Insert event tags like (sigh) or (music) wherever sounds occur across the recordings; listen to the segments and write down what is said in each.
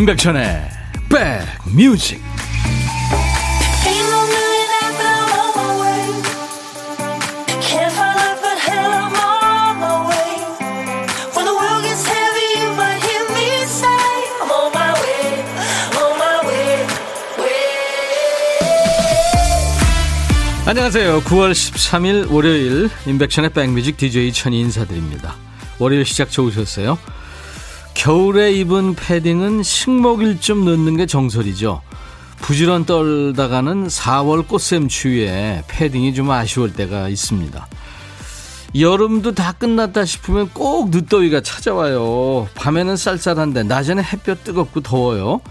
임백천의 백뮤직 안녕하세요. 9월 13일 월요일 임백천의 백뮤직 DJ 천이 인사드립니다. 월요일 시작 좋으셨어요? 겨울에 입은 패딩은 식목일쯤 넣는 게 정설이죠. 부지런 떨다가는 4월 꽃샘 추위에 패딩이 좀 아쉬울 때가 있습니다. 여름도 다 끝났다 싶으면 꼭 늦더위가 찾아와요. 밤에는 쌀쌀한데 낮에는 햇볕 뜨겁고 더워요.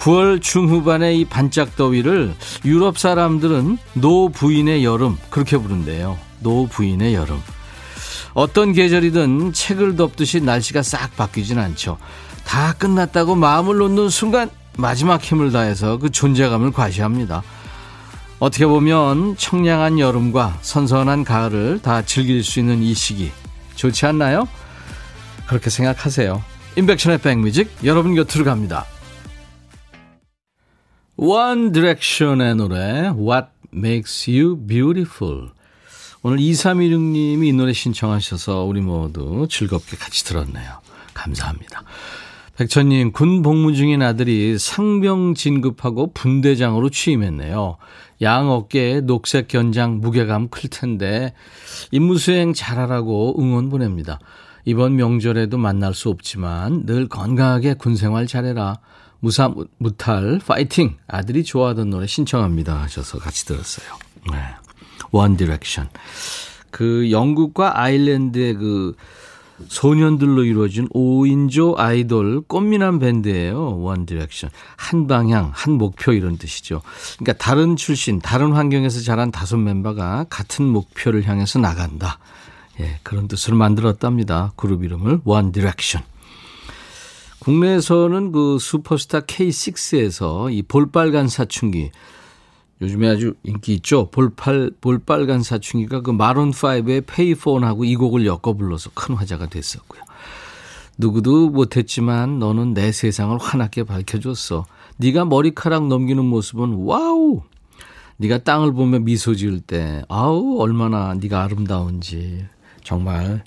9월 중후반의 이 반짝 더위를 유럽 사람들은 노 부인의 여름 그렇게 부른대요. 노 부인의 여름. 어떤 계절이든 책을 덮듯이 날씨가 싹 바뀌진 않죠. 다 끝났다고 마음을 놓는 순간 마지막 힘을 다해서 그 존재감을 과시합니다. 어떻게 보면 청량한 여름과 선선한 가을을 다 즐길 수 있는 이 시기 좋지 않나요? 그렇게 생각하세요. 인백션의 백뮤직 여러분 곁으로 갑니다. One Direction의 노래 What Makes You Beautiful 오늘 2316님이 이 노래 신청하셔서 우리 모두 즐겁게 같이 들었네요. 감사합니다. 백천님, 군 복무 중인 아들이 상병 진급하고 분대장으로 취임했네요. 양 어깨에 녹색 견장 무게감 클 텐데 임무 수행 잘하라고 응원 보냅니다. 이번 명절에도 만날 수 없지만 늘 건강하게 군 생활 잘해라. 무사 무탈 파이팅 아들이 좋아하던 노래 신청합니다 하셔서 같이 들었어요. 네. 원 디렉션. 그 영국과 아일랜드의 그 소년들로 이루어진 5인조 아이돌 꽃미남 밴드예요. 원 디렉션. 한 방향, 한 목표 이런 뜻이죠. 그러니까 다른 출신, 다른 환경에서 자란 다섯 멤버가 같은 목표를 향해서 나간다. 예, 그런 뜻으로 만들었답니다. 그룹 이름을 원 디렉션. 국내에서는 그 슈퍼스타 K6에서 이 볼빨간 사춘기 요즘에 아주 인기 있죠. 볼빨, 볼빨간 사춘기가 그 마룬5의 Payphone하고 이 곡을 엮어 불러서 큰 화제가 됐었고요. 누구도 못했지만 너는 내 세상을 환하게 밝혀줬어. 네가 머리카락 넘기는 모습은 wow. 네가 땅을 보며 미소 지을 때 아우 얼마나 네가 아름다운지 정말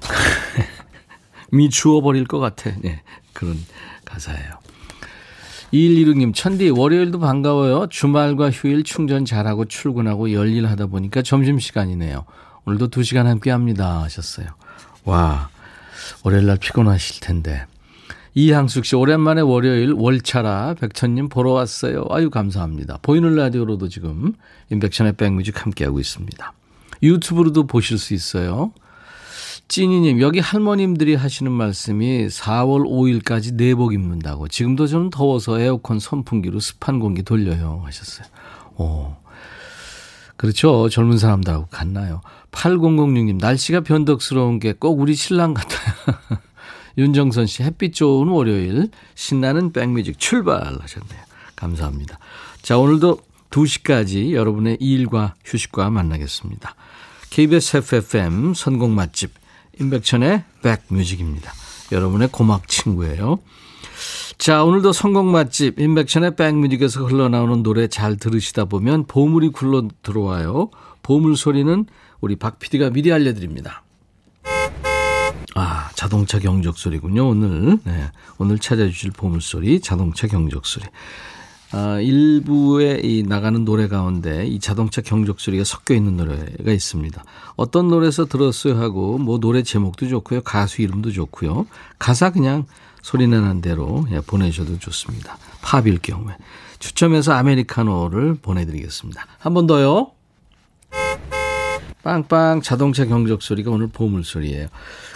(laughs) 미추어 버릴 것 같아. 네, 그런 가사예요. 2116님, 천디, 월요일도 반가워요. 주말과 휴일 충전 잘하고 출근하고 열일 하다 보니까 점심시간이네요. 오늘도 2시간 함께 합니다. 하셨어요. 와, 월요일날 피곤하실 텐데. 이항숙 씨, 오랜만에 월요일 월차라 백천님 보러 왔어요. 아유, 감사합니다. 보이는 라디오로도 지금 인백션의 백뮤직 함께하고 있습니다. 유튜브로도 보실 수 있어요. 찐이님, 여기 할머님들이 하시는 말씀이 4월 5일까지 내복 입는다고. 지금도 좀 더워서 에어컨 선풍기로 습한 공기 돌려요. 하셨어요. 오. 그렇죠. 젊은 사람들하고 같나요? 8006님, 날씨가 변덕스러운 게 꼭 우리 신랑 같아요. (laughs) 윤정선 씨, 햇빛 좋은 월요일, 신나는 백뮤직 출발하셨네요. 감사합니다. 자, 오늘도 2시까지 여러분의 일과 휴식과 만나겠습니다. KBS FFM 선곡 맛집 임백천의 백뮤직입니다. 여러분의 고막 친구예요. 자, 오늘도 성공 맛집 임백천의 백뮤직에서 흘러나오는 노래 잘 들으시다 보면 보물이 굴러 들어와요. 보물 소리는 우리 박 PD가 미리 알려드립니다. 아, 자동차 경적 소리군요, 오늘. 네, 오늘 찾아주실 보물 소리, 자동차 경적 소리. 아, 일부에 이 나가는 노래 가운데 이 자동차 경적 소리가 섞여 있는 노래가 있습니다. 어떤 노래에서 들었어요 하고 뭐 노래 제목도 좋고요. 가수 이름도 좋고요. 가사 그냥 소리 내는 대로 예, 보내셔도 좋습니다. 팝일 경우에. 추첨해서 아메리카노를 보내드리겠습니다. 한 번 더요. 빵빵 자동차 경적 소리가 오늘 보물 소리예요.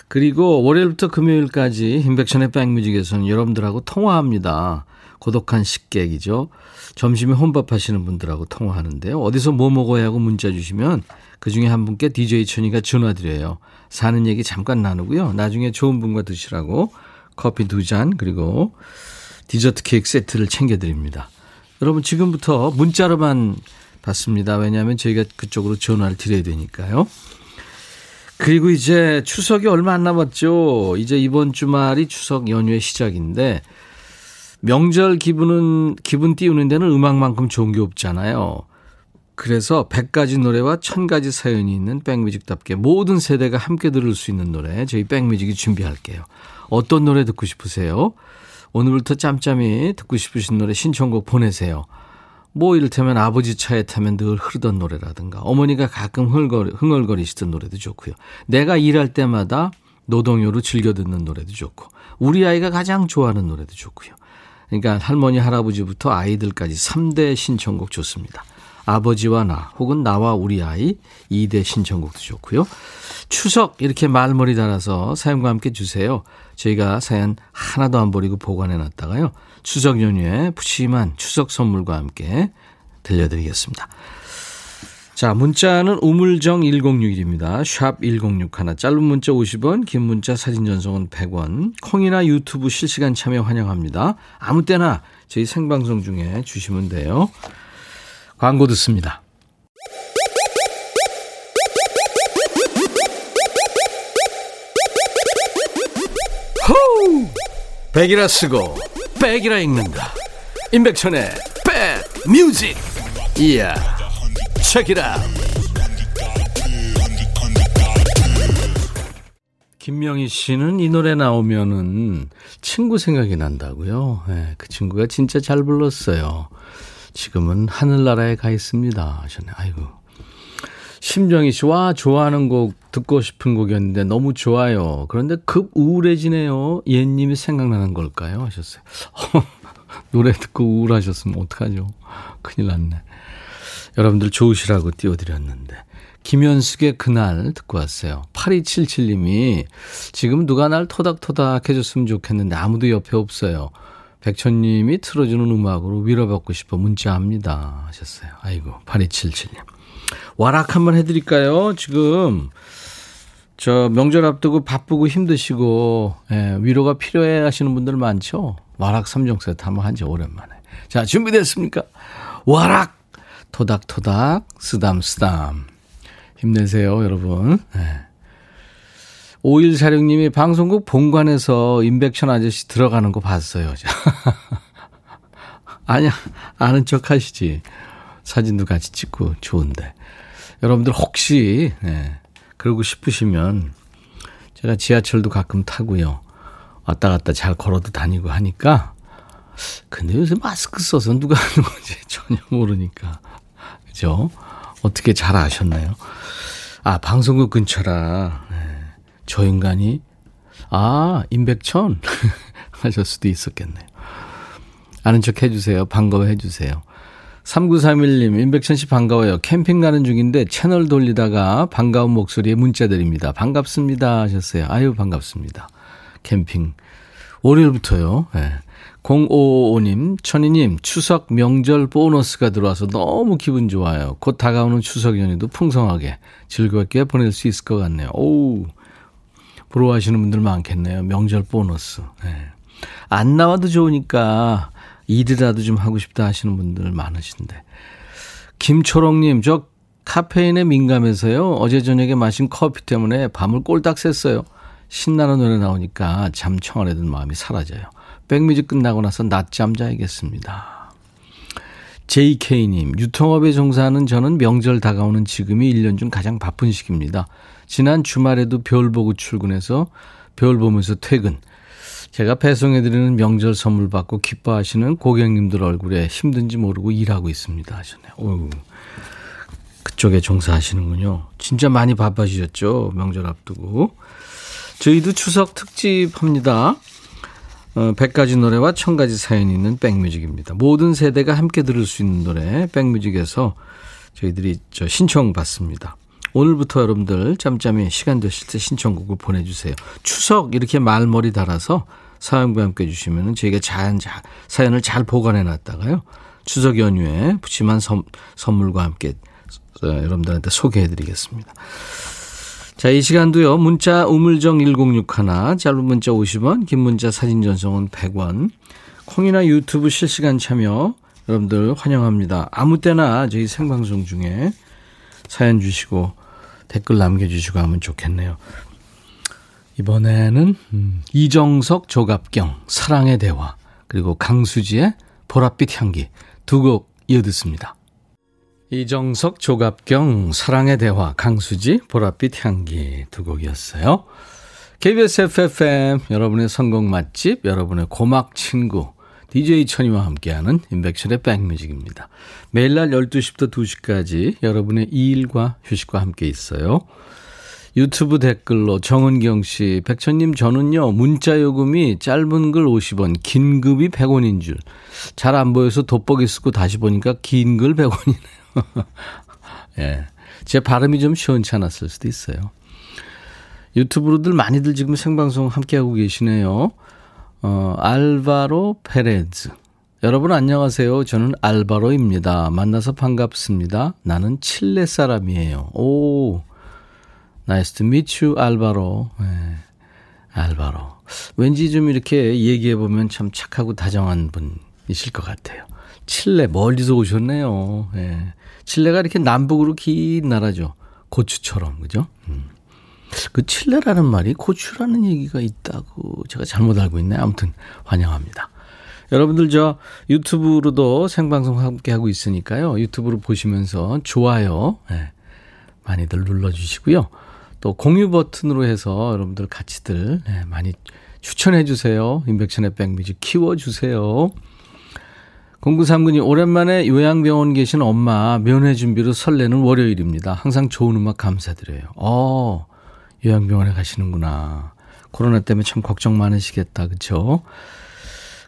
그리고 월요일부터 금요일까지 인백션의 백뮤직에서는 여러분들하고 통화합니다. 고독한 식객이죠. 점심에 혼밥 하시는 분들하고 통화하는데요. 어디서 뭐 먹어야 하고 문자 주시면 그 중에 한 분께 DJ 천이가 전화드려요. 사는 얘기 잠깐 나누고요. 나중에 좋은 분과 드시라고 커피 두 잔 그리고 디저트 케이크 세트를 챙겨드립니다. 여러분 지금부터 문자로만 받습니다. 왜냐하면 저희가 그쪽으로 전화를 드려야 되니까요. 그리고 이제 추석이 얼마 안 남았죠. 이제 이번 주말이 추석 연휴의 시작인데 명절 기분은, 기분 띄우는 데는 음악만큼 좋은 게 없잖아요. 그래서 100가지 노래와 1000가지 사연이 있는 백뮤직답게 모든 세대가 함께 들을 수 있는 노래 저희 백뮤직이 준비할게요. 어떤 노래 듣고 싶으세요? 오늘부터 짬짬이 듣고 싶으신 노래 신청곡 보내세요. 뭐 이를테면 아버지 차에 타면 늘 흐르던 노래라든가 어머니가 가끔 흥얼거리, 흥얼거리시던 노래도 좋고요. 내가 일할 때마다 노동요로 즐겨 듣는 노래도 좋고 우리 아이가 가장 좋아하는 노래도 좋고요. 그러니까 할머니 할아버지부터 아이들까지 3대 신청곡 좋습니다. 아버지와 나 혹은 나와 우리 아이 2대 신청곡도 좋고요. 추석 이렇게 말머리 달아서 사연과 함께 주세요. 저희가 사연 하나도 안 버리고 보관해 놨다가요. 추석 연휴에 푸짐한 추석 선물과 함께 들려드리겠습니다. 자, 문자는 우물정 1061입니다. 샵 1061. 짧은 문자 50원, 긴 문자 사진 전송은 100원. 콩이나 유튜브 실시간 참여 환영합니다. 아무 때나 저희 생방송 중에 주시면 돼요. 광고 듣습니다. 호우! 백이라 쓰고 백이라 읽는다. 임백천의 백 뮤직. 이야. 체키라. 김명희 씨는 이 노래 나오면은 친구 생각이 난다고요. 네, 그 친구가 진짜 잘 불렀어요. 지금은 하늘나라에 가 있습니다. 하셨네. 아이고. 심정희 씨, 와, 좋아하는 곡, 듣고 싶은 곡이었는데 너무 좋아요. 그런데 급 우울해지네요. 옛님이 생각나는 걸까요? 하셨어요. (laughs) 노래 듣고 우울하셨으면 어떡하죠? 큰일 났네. 여러분들 좋으시라고 띄워드렸는데. 김현숙의 그날 듣고 왔어요. 8277님이 지금 누가 날 토닥토닥 해줬으면 좋겠는데 아무도 옆에 없어요. 백천님이 틀어주는 음악으로 위로받고 싶어 문자합니다. 하셨어요. 아이고, 8277님. 와락 한번 해드릴까요? 지금, 저 명절 앞두고 바쁘고 힘드시고, 예, 위로가 필요해 하시는 분들 많죠? 와락 3종 세트 한번 한지 오랜만에. 자, 준비됐습니까? 와락! 토닥토닥, 쓰담쓰담. 힘내세요, 여러분. 예. 5146님이 방송국 본관에서 임백천 아저씨 들어가는 거 봤어요. (laughs) 아니야, 아는 척 하시지. 사진도 같이 찍고 좋은데. 여러분들 혹시, 네, 그러고 싶으시면 제가 지하철도 가끔 타고요. 왔다 갔다 잘 걸어도 다니고 하니까. 근데 요새 마스크 써서 누가 하는 건지 (laughs) 전혀 모르니까. 그죠? 어떻게 잘 아셨나요? 아, 방송국 근처라. 저 인간이 아 임백천 (laughs) 하실 수도 있었겠네요. 아는 척 해주세요. 반가워 해주세요. 3931님, 임백천 씨 반가워요. 캠핑 가는 중인데 채널 돌리다가 반가운 목소리에 문자 드립니다. 반갑습니다 하셨어요. 아유, 반갑습니다. 캠핑. 월요일부터요. 네. 0555님, 천희님, 추석 명절 보너스가 들어와서 너무 기분 좋아요. 곧 다가오는 추석 연휴도 풍성하게 즐겁게 보낼 수 있을 것 같네요. 오우, 부러워하시는 분들 많겠네요. 명절 보너스. 네. 안 나와도 좋으니까 일이라도 좀 하고 싶다 하시는 분들 많으신데. 김초롱님, 저 카페인에 민감해서요. 어제 저녁에 마신 커피 때문에 밤을 꼴딱 샜어요. 신나는 노래 나오니까 잠 청하려던 마음이 사라져요. 백뮤직 끝나고 나서 낮잠 자야겠습니다. JK님, 유통업에 종사하는 저는 명절 다가오는 지금이 1년 중 가장 바쁜 시기입니다. 지난 주말에도 별 보고 출근해서 별 보면서 퇴근. 제가 배송해드리는 명절 선물 받고 기뻐하시는 고객님들 얼굴에 힘든지 모르고 일하고 있습니다. 하셨네요. 어휴, 그쪽에 종사하시는군요. 진짜 많이 바빠지셨죠? 명절 앞두고. 저희도 추석 특집 합니다. 어, 100가지 노래와 1000가지 사연이 있는 백뮤직입니다. 모든 세대가 함께 들을 수 있는 노래 백뮤직에서 저희들이 저 신청 받습니다. 오늘부터 여러분들 짬짬이 시간 되실 때 신청곡을 보내주세요. 추석 이렇게 말머리 달아서 사연과 함께 주시면 저희가 잘, 사연을 잘 보관해 놨다가요. 추석 연휴에 푸짐한 선, 선물과 함께 어, 여러분들한테 소개해 드리겠습니다. 자, 이 시간도요. 문자 우물정 1061, 짧은 문자 50원, 긴 문자 사진 전송은 100원. 콩이나 유튜브 실시간 참여 여러분들 환영합니다. 아무 때나 저희 생방송 중에 사연 주시고 댓글 남겨주시고 하면 좋겠네요. 이번에는 음, 이정석 조갑경 사랑의 대화 그리고 강수지의 보랏빛 향기 두 곡 이어 듣습니다. 이정석, 조갑경, 사랑의 대화, 강수지, 보랏빛 향기 두 곡이었어요. KBS FFM, 여러분의 선곡 맛집, 여러분의 고막 친구, DJ 천이와 함께하는 인백션의 백뮤직입니다. 매일 날 12시부터 2시까지 여러분의 일과 휴식과 함께 있어요. 유튜브 댓글로 정은경 씨, 백천님 저는요, 문자 요금이 짧은 글 50원, 긴 급이 100원인 줄. 잘 안 보여서 돋보기 쓰고 다시 보니까 긴 글 100원이네요. (laughs) 예. 제 발음이 좀 시원치 않았을 수도 있어요. 유튜브로들 많이들 지금 생방송 함께하고 계시네요. 어, 알바로 페레즈. 여러분 안녕하세요. 저는 알바로입니다. 만나서 반갑습니다. 나는 칠레 사람이에요. 오, Nice to meet you, 알바로. 네, 알바로. 왠지 좀 이렇게 얘기해 보면 참 착하고 다정한 분이실 것 같아요. 칠레 멀리서 오셨네요. 네. 칠레가 이렇게 남북으로 긴 나라죠. 고추처럼 그죠? 음. 그 칠레라는 말이 고추라는 얘기가 있다고 제가 잘못 알고 있네. 아무튼 환영합니다. 여러분들 저 유튜브로도 생방송 함께 하고 있으니까요. 유튜브로 보시면서 좋아요 네, 많이들 눌러주시고요. 또 공유 버튼으로 해서 여러분들 같이들 네, 많이 추천해 주세요. 인백션의 백뮤직 키워 주세요. 공구삼군이 오랜만에 요양병원 계신 엄마 면회 준비로 설레는 월요일입니다. 항상 좋은 음악 감사드려요. 어, 요양병원에 가시는구나. 코로나 때문에 참 걱정 많으시겠다. 그쵸?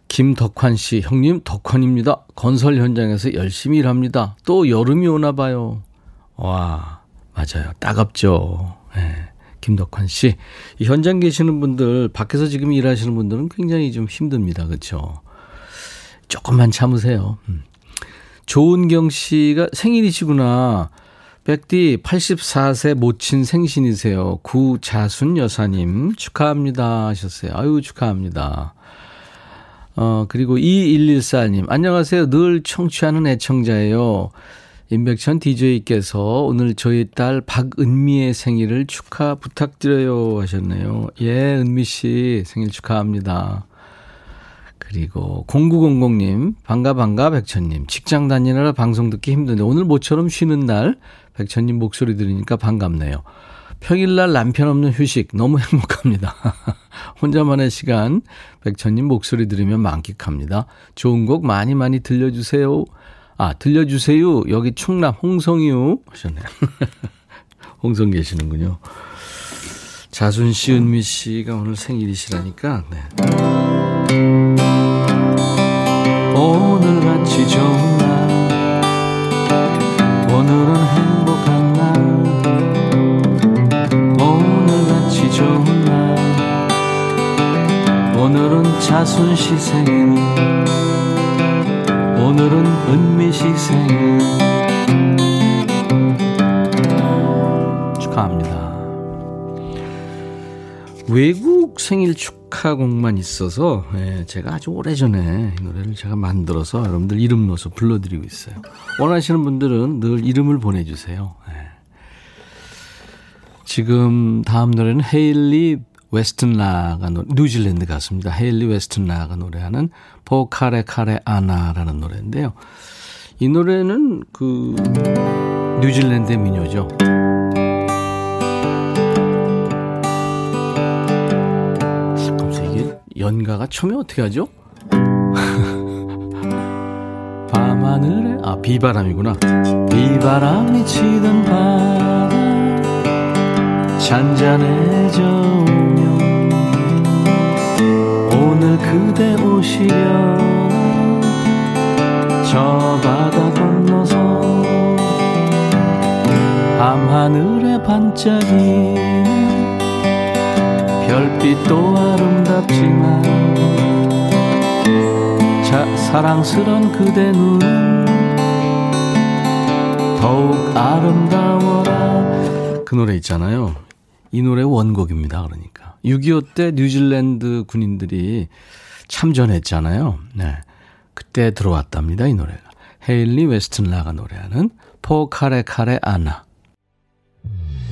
김덕환 씨, 형님 덕환입니다. 건설 현장에서 열심히 일합니다. 또 여름이 오나 봐요. 와, 맞아요. 따갑죠. 네. 김덕환 씨. 이 현장 계시는 분들, 밖에서 지금 일하시는 분들은 굉장히 좀 힘듭니다. 그렇죠? 조금만 참으세요. 음. 조은경 씨가 생일이시구나. 백디 84세 모친 생신이세요. 구자순 여사님 축하합니다 하셨어요. 아유 축하합니다. 어 그리고 2114님 안녕하세요. 늘 청취하는 애청자예요. 임백천 DJ께서 오늘 저희 딸 박은미의 생일을 축하 부탁드려요 하셨네요. 예, 은미 씨 생일 축하합니다. 그리고 0900님, 반가 반가 백천님, 직장 다니느라 방송 듣기 힘든데 오늘 모처럼 쉬는 날 백천님 목소리 들으니까 반갑네요. 평일날 남편 없는 휴식 너무 (laughs) 행복합니다. 혼자만의 시간 백천님 목소리 들으면 만끽합니다. 좋은 곡 많이 많이 들려주세요. 아, 들려주세요. 여기 충남 홍성이요. 하셨네요. (laughs) 홍성 계시는군요. 자순 씨, 은미 씨가 오늘 생일이시라니까, 네. 오늘 같이 좋은 날, 오늘은 행복한 날, 오늘 같이 좋은 날, 오늘은 씨 생일, 오늘은 은미 씨 생일 외국 생일 축하곡만 있어서 예, 제가 아주 오래전에 이 노래를 제가 만들어서 여러분들 이름 넣어서 불러드리고 있어요. 원하시는 분들은 늘 이름을 보내주세요. 예. 지금 다음 노래는 헤일리 웨스턴라가 노 뉴질랜드 가수입니다. 헤일리 웨스턴라가 노래하는 Pokarekare Ana라는 노래인데요. 이 노래는 그 뉴질랜드의 민요죠. 연가가 처음에 어떻게 하죠? (laughs) 밤하늘에 아 비바람이구나. 비바람이 치던 바람 잔잔해져 오면 오늘 그대 오시려나 저 바다 건너서 밤하늘에 반짝이는 별빛도 아름답지만 자, 사랑스런 그대 눈은 더욱 아름다워라 그 노래 있잖아요 이 노래 원곡입니다. 그러니까 6.25 때 뉴질랜드 군인들이 참전했잖아요. 네. 그때 들어왔답니다. 이 노래가. 헤일리 웨스턴라가 노래하는 포카레 카레 아나.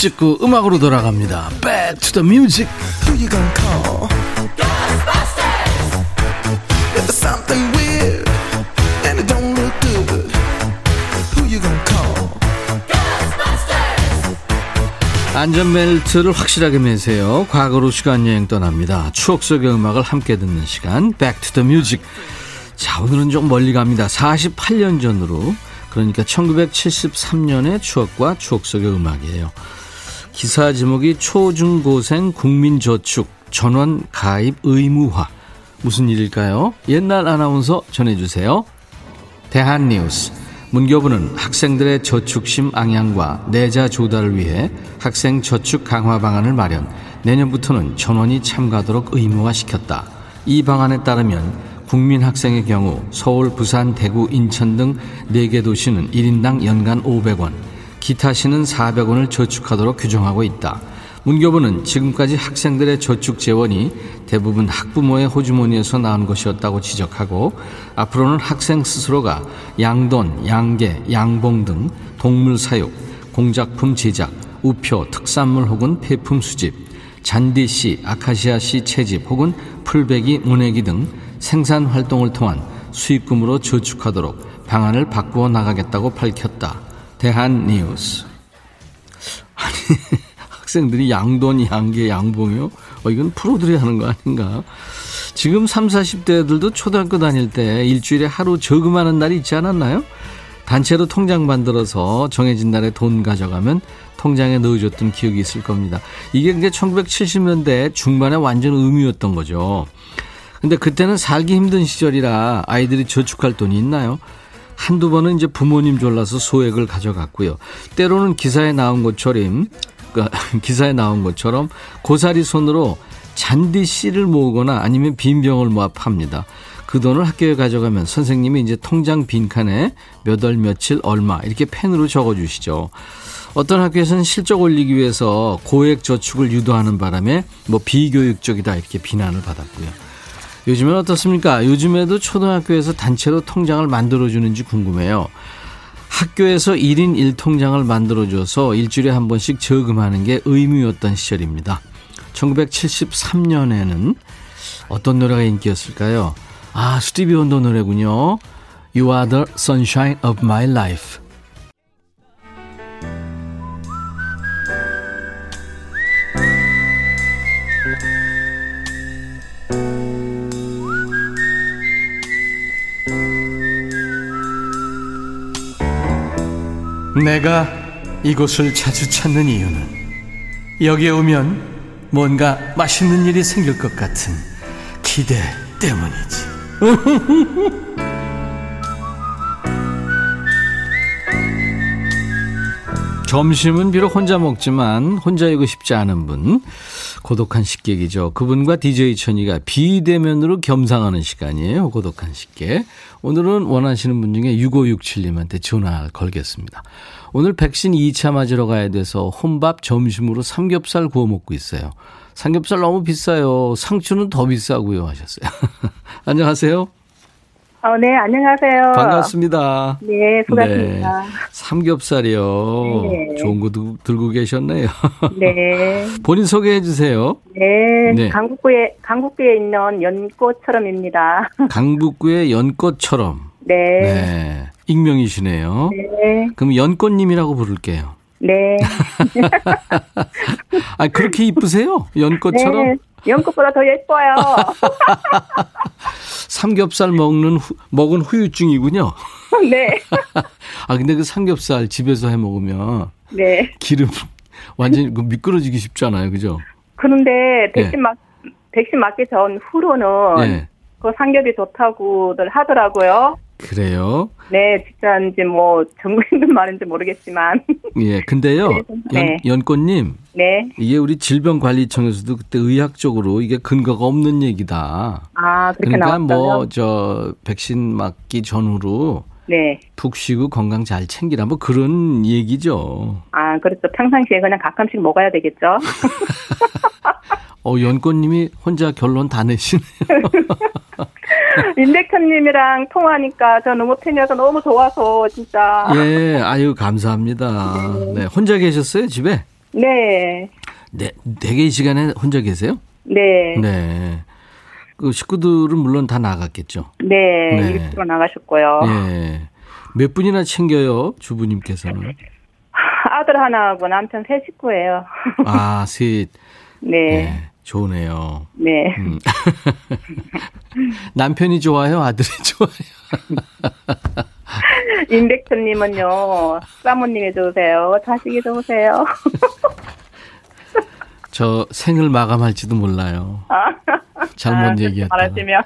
찍고 음악으로 돌아갑니다. Back to the music. Who you gonna call? If there's something weird and it don't look good, who you gonna call? 안전벨트를 확실하게 매세요. 과거로 시간 여행 떠납니다. 추억 속의 음악을 함께 듣는 시간 Back to the Music. 자 오늘은 좀 멀리 갑니다. 48년 전으로 그러니까 1973년의 추억과 추억 속의 음악이에요. 기사 제목이 초중고생 국민저축 전원 가입 의무화 무슨 일일까요? 옛날 아나운서 전해주세요. 대한뉴스 문교부는 학생들의 저축심 앙양과 내자 조달을 위해 학생 저축 강화 방안을 마련 내년부터는 전원이 참가하도록 의무화시켰다. 이 방안에 따르면 국민 학생의 경우 서울, 부산, 대구, 인천 등 4개 도시는 1인당 연간 500원, 기타 시는 400원을 저축하도록 규정하고 있다. 문교부는 지금까지 학생들의 저축 재원이 대부분 학부모의 호주머니에서 나온 것이었다고 지적하고 앞으로는 학생 스스로가 양돈, 양계, 양봉 등 동물 사육, 공작품 제작, 우표, 특산물 혹은 폐품 수집, 잔디씨, 아카시아씨 채집 혹은 풀베기, 모내기 등 생산 활동을 통한 수익금으로 저축하도록 방안을 바꾸어 나가겠다고 밝혔다. 대한 뉴스. 아니, (laughs) 학생들이 양돈, 양계, 양봉이요? 어, 이건 프로들이 하는 거 아닌가? 지금 3, 40대 애들도 초등학교 다닐 때 일주일에 하루 저금하는 날이 있지 않았나요? 단체로 통장 만들어서 정해진 날에 돈 가져가면 통장에 넣어줬던 기억이 있을 겁니다. 이게 이제 1970년대 중반에 완전 의미였던 거죠. 근데 그때는 살기 힘든 시절이라 아이들이 저축할 돈이 있나요? 한두 번은 이제 부모님 졸라서 소액을 가져갔고요. 때로는 기사에 나온 것처럼 그 (laughs) 기사에 나온 것처럼 고사리 손으로 잔디 씨를 모으거나 아니면 빈 병을 모아 팝니다. 그 돈을 학교에 가져가면 선생님이 이제 통장 빈칸에 몇 월 며칠 얼마 이렇게 펜으로 적어주시죠. 어떤 학교에서는 실적 올리기 위해서 고액 저축을 유도하는 바람에 뭐 비교육적이다 이렇게 비난을 받았고요. 요즘엔 어떻습니까? 요즘에도 초등학교에서 단체로 통장을 만들어주는지 궁금해요. 학교에서 1인 1통장을 만들어줘서 일주일에 한 번씩 저금하는 게 의무였던 시절입니다. 1973년에는 어떤 노래가 인기였을까요? 아, 스티비 원더 노래군요. You are the sunshine of my life. 내가 이곳을 자주 찾는 이유는 여기에 오면 뭔가 맛있는 일이 생길 것 같은 기대 때문이지. (laughs) 점심은 비록 혼자 먹지만 혼자이고 싶지 않은 분 고독한 식객이죠. 그분과 DJ 천이가 비대면으로 겸상하는 시간이에요. 고독한 식객. 오늘은 원하시는 분 중에 6567님한테 전화 걸겠습니다. 오늘 백신 2차 맞으러 가야 돼서 혼밥 점심으로 삼겹살 구워 먹고 있어요. 삼겹살 너무 비싸요. 상추는 더 비싸고요 하셨어요. (laughs) 안녕하세요. 어, 네, 안녕하세요. 반갑습니다. 네, 수고하십니다. 네, 삼겹살이요. 네. 좋은 거 두- 들고 계셨네요. 네. (laughs) 본인 소개해 주세요. 네. 네. 강북구에, 강북구에 있는 연꽃처럼입니다. (laughs) 강북구의 연꽃처럼. 네. 네. 익명이시네요. 네. 그럼 연꽃님이라고 부를게요. 네. (laughs) 아, 그렇게 이쁘세요? 연꽃처럼? 네. 연꽃보다 더 예뻐요. (laughs) 삼겹살 먹는 후, 먹은 후유증이군요. (laughs) 네. 아 근데 그 삼겹살 집에서 해 먹으면 네. 기름 완전히 그 미끄러지기 쉽잖아요, 그죠? 그런데 예. 백신 맞 백신 맞기 전 후로는 예. 그 삼겹이 좋다고들 하더라고요. 그래요. 네, 진짜인지 뭐 전국인들 말인지 모르겠지만, (laughs) 예. 근데요, 네. 연, 연꽃님 네. 이게 우리 질병관리청에서도 그때 의학적으로 이게 근거가 없는 얘기다. 아 그렇게 그러니까. 뭐 저 백신 맞기 전후로 네. 푹 쉬고 건강 잘 챙기라 뭐 그런 얘기죠. 아 그렇죠. 평상시에 그냥 가끔씩 먹어야 되겠죠. (laughs) 어 연꽃님이 혼자 결론 다 내시네요. (laughs) (laughs) 임백천님이랑 통화하니까 저 너무 팬이어서 너무 좋아서 진짜. 예, 아유 감사합니다. 네, 혼자 계셨어요 집에? 네. 네, 네개 시간에 혼자 계세요? 네. 네. 네. 그 식구들은 물론 다 나갔겠죠. 네. 네. 일주로 나가셨고요. 예. 몇 분이나 챙겨요, 주부님께서는? (laughs) 아들 하나하고 남편 세 식구예요. 아, 셋. 네. 네. 좋으네요. 네. 음. (laughs) 남편이 좋아요? 아들이 좋아요? 임백천님은요, 사모님이 좋으세요? 자식이 좋으세요? (laughs) 저 생을 마감할지도 몰라요. 잘못 아, 얘기했다. 말하시면.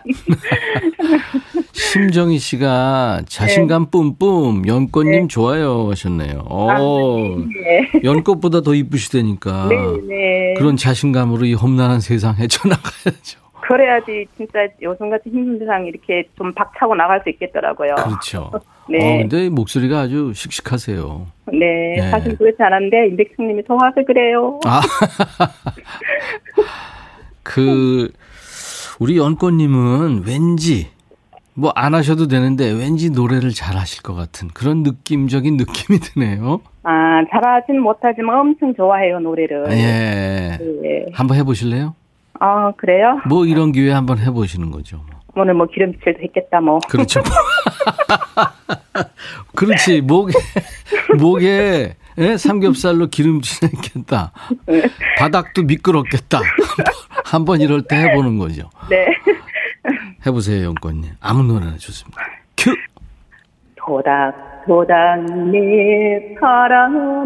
(laughs) 심정희 씨가 자신감 뿜뿜 연꽃님 좋아요 하셨네요. 오, 네. 연꽃보다 더 이쁘시다니까. 네, 네. 그런 자신감으로 이 험난한 세상 헤쳐나가야죠. (laughs) 그래야지 진짜 요즘같이 힘든 세상 이렇게 좀 박차고 나갈 수 있겠더라고요. 그렇죠. 네. 어, 근데 목소리가 아주 씩씩하세요. 네, 네. 사실 그렇지 않았는데 임백천님이 좋아서 그래요. 아, (laughs) 그 우리 연꽃님은 왠지 뭐 안 하셔도 되는데 왠지 노래를 잘 하실 것 같은 그런 느낌적인 느낌이 드네요. 아, 잘하진 못하지만 엄청 좋아해요 노래를. 예. 네. 한번 해보실래요? 아, 그래요? 뭐 이런 기회 한번 해보시는 거죠. 뭐. 오늘 뭐 기름칠도 했겠다 뭐. 그렇죠. (laughs) 그렇지. 목에, (laughs) 목에, 예? 삼겹살로 기름칠 했겠다. (laughs) 바닥도 미끄럽겠다. 한 번 이럴 때 해보는 거죠. 네. 해보세요, 영권님. 아무 노래나 좋습니다. 큐! 도닥 도닥 내 사랑아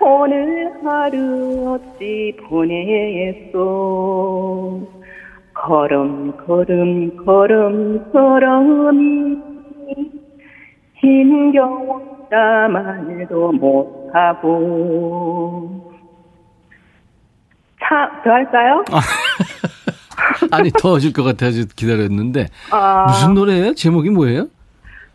오늘 하루 어찌 보냈소 걸음 걸음 걸음 걸음이 힘겨웠다 말도 못하고 차, 더 할까요? (laughs) 아니, 더워질 것 같아서 기다렸는데. 아, 무슨 노래예요? 제목이 뭐예요?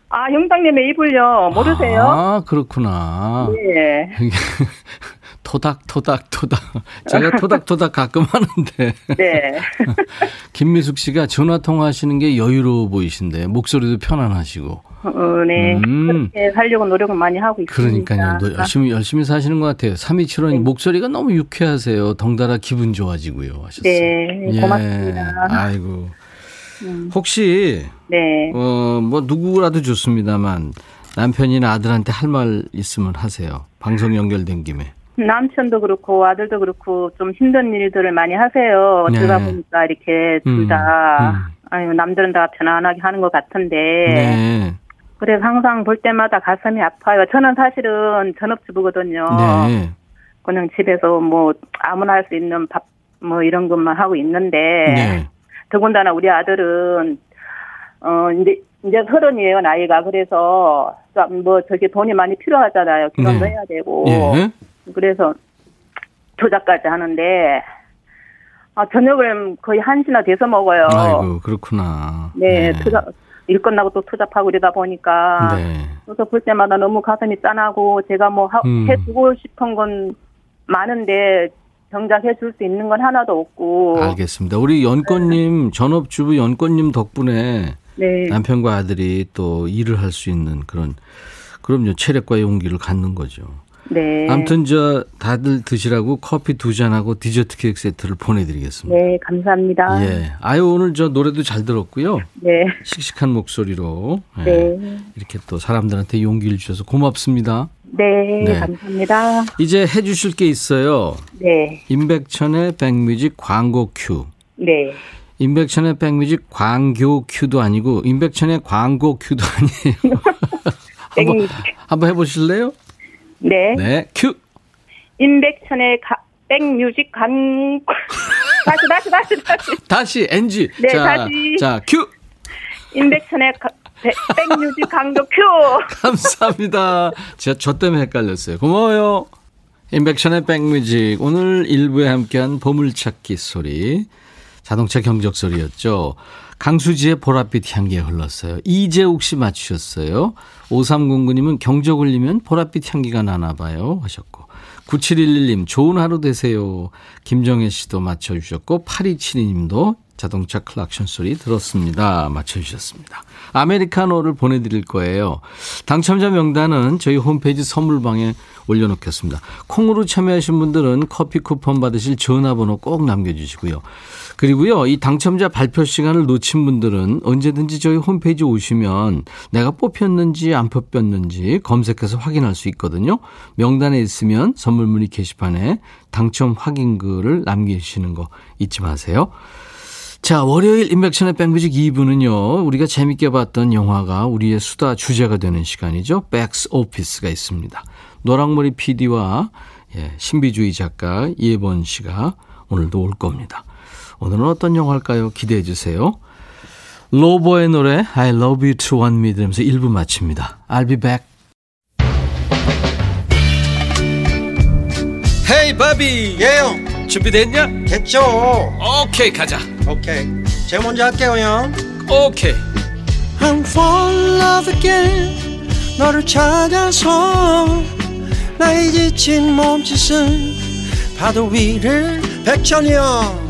아, 형장님의 이불요. 모르세요? 아, 그렇구나. 네. (laughs) 토닥, 토닥, 토닥. 제가 토닥, 토닥 가끔 하는데. 네. (laughs) 김미숙 씨가 전화 통화하시는 게 여유로워 보이신데, 목소리도 편안하시고. 어, 네. 음. 그렇게 살려고 노력은 많이 하고 있습니다. 그러니까요. 너 열심히, 열심히 사시는 것 같아요. 3275님, 네. 목소리가 너무 유쾌하세요. 덩달아 기분 좋아지고요. 하셨어요. 네, 고맙습니다. 음. 아이고. 혹시, 네. 어, 뭐, 누구라도 좋습니다만, 남편이나 아들한테 할 말 있으면 하세요. 방송 연결된 김에. 남편도 그렇고 아들도 그렇고 좀 힘든 일들을 많이 하세요. 네. 들어가 보니까 이렇게 음, 둘다 음. 아유 남들은 다 편안하게 하는 것 같은데 네. 그래서 항상 볼 때마다 가슴이 아파요. 저는 사실은 전업주부거든요. 네. 그냥 집에서 뭐 아무나 할 수 있는 밥 뭐 이런 것만 하고 있는데 네. 더군다나 우리 아들은 어 이제 이제 서른이에요 나이가 그래서 좀뭐 저게 돈이 많이 필요하잖아요 결혼도 네. 해야 되고 예. 그래서 조작까지 하는데 아 저녁을 거의 한 시나 돼서 먹어요. 아이고, 그렇구나. 네, 투잡 일 끝나고 또 투잡하고 이러다 보니까 네. 그래서 볼 때마다 너무 가슴이 짠하고 제가 뭐 하- 음. 해주고 싶은 건 많은데 정작 해줄 수 있는 건 하나도 없고 알겠습니다. 우리 연꽃님, 전업주부 연꽃님 덕분에 네 남편과 아들이 또 일을 할 수 있는 그런, 그럼요, 체력과 용기를 갖는 거죠. 네. 아무튼 저 다들 드시라고 커피 두 잔하고 디저트 케이크 세트를 보내드리겠습니다. 네, 감사합니다. 예. 아유, 오늘 저 노래도 잘 들었고요. 네. 식식한 목소리로. 예. 네. 이렇게 또 사람들한테 용기를 주셔서 고맙습니다. 네, 네. 감사합니다. 이제 해주실 게 있어요. 네, 임백천의 백뮤직 광고 큐. 네. 임백천의 백뮤직 광고 큐도 아니고 임백천의 광고 큐도 아니에요. (laughs) 한번, 백- 한번 해보실래요? 네. 네, 큐. 임백천의 가, 백뮤직 간, (laughs) 다시, 다시, 다시, 다시. 다시 NG. 네, 자, 다시. 자, 큐. 임백천의 가, 백, 백뮤직 강도 큐! (laughs) 감사합니다. 제가 저 때문에 헷갈렸어요. 고마워요. 임백천의 백뮤직. 오늘 일부에 함께한 보물찾기 소리. 자동차 경적 소리였죠. 강수지의 보랏빛 향기에 흘렀어요. 이재욱 씨 맞추셨어요. 5309님은 경적 울리면 보랏빛 향기가 나나 봐요. 하셨고. 9711님 좋은 하루 되세요. 김정혜 씨도 맞춰주셨고 8272님도 자동차 클락션 소리 들었습니다. 맞춰주셨습니다. 아메리카노를 보내드릴 거예요. 당첨자 명단은 저희 홈페이지 선물방에 올려놓겠습니다. 콩으로 참여하신 분들은 커피 쿠폰 받으실 전화번호 꼭 남겨주시고요. 그리고요, 이 당첨자 발표 시간을 놓친 분들은 언제든지 저희 홈페이지 오시면 내가 뽑혔는지 안 뽑혔는지 검색해서 확인할 수 있거든요. 명단에 있으면 선물 문의 게시판에 당첨 확인글을 남기시는 거 잊지 마세요. 자, 월요일 인백션의 백뮤직 2부는요, 우리가 재밌게 봤던 영화가 우리의 수다 주제가 되는 시간이죠. 백스 오피스가 있습니다. 노랑머리 PD와 예, 신비주의 작가 이혜번 씨가 오늘도 올 겁니다. 오늘은 어떤 영화일까요? 기대해 주세요. 로버의 노래 I love you to want me 들으면서 1부 마칩니다. I'll be back. 헤이 바비 예영 준비됐냐? 됐죠 오케이 가자 오케이 제가 먼저 할게요 형 오케이 I'm fall in love again 너를 찾아서 나의 지친 몸짓은 파도 위를 백천이 형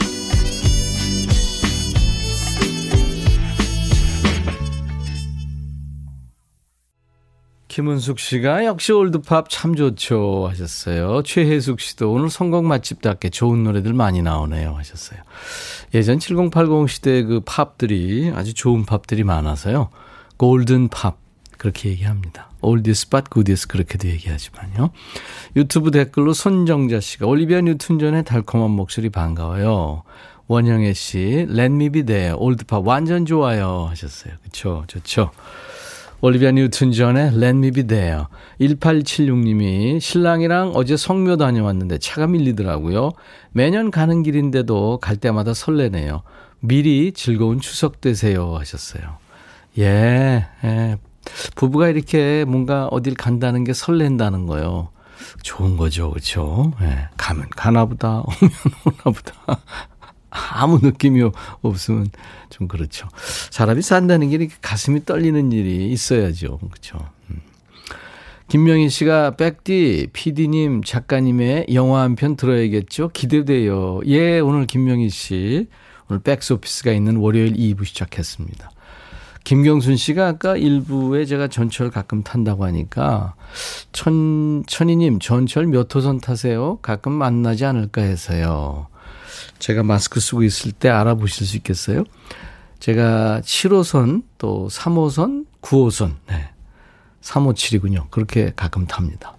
김은숙 씨가 역시 올드팝 참 좋죠 하셨어요. 최혜숙 씨도 오늘 선곡 맛집답게 좋은 노래들 많이 나오네요 하셨어요. 예전 7080 시대 그 팝들이 아주 좋은 팝들이 많아서요. golden pop 그렇게 얘기합니다. oldies but goodies 그렇게도 얘기하지만요. 유튜브 댓글로 손정자 씨가 올리비아 뉴튼 존의 달콤한 목소리 반가워요. 원영애 씨, be there. old pop 완전 좋아요 하셨어요. 그렇죠, 좋죠. 올리비아 뉴튼 존의 Let Me Be There. 1876님이 신랑이랑 어제 성묘 다녀왔는데 차가 밀리더라고요. 매년 가는 길인데도 갈 때마다 설레네요. 미리 즐거운 추석 되세요 하셨어요. 예, 예. 부부가 이렇게 뭔가 어딜 간다는 게 설렌다는 거요. 좋은 거죠, 그렇죠? 예. 가면 가나 보다, 오면 (laughs) 오나 보다. 아무 느낌이 없으면 좀 그렇죠. 사람이 산다는 게 이렇게 가슴이 떨리는 일이 있어야죠. 그렇죠. 음. 김명희 씨가 백디 PD님 작가님의 영화 한 편 들어야겠죠. 기대돼요. 예, 오늘 김명희 씨 오늘 백스 오피스가 있는 월요일 2부 시작했습니다. 김경순 씨가 아까 1부에 제가 전철 가끔 탄다고 하니까 천 천희님 전철 몇 호선 타세요? 가끔 만나지 않을까 해서요. 제가 마스크 쓰고 있을 때 알아보실 수 있겠어요? 제가 7호선, 또 3호선, 9호선, 네. 357이군요. 그렇게 가끔 탑니다.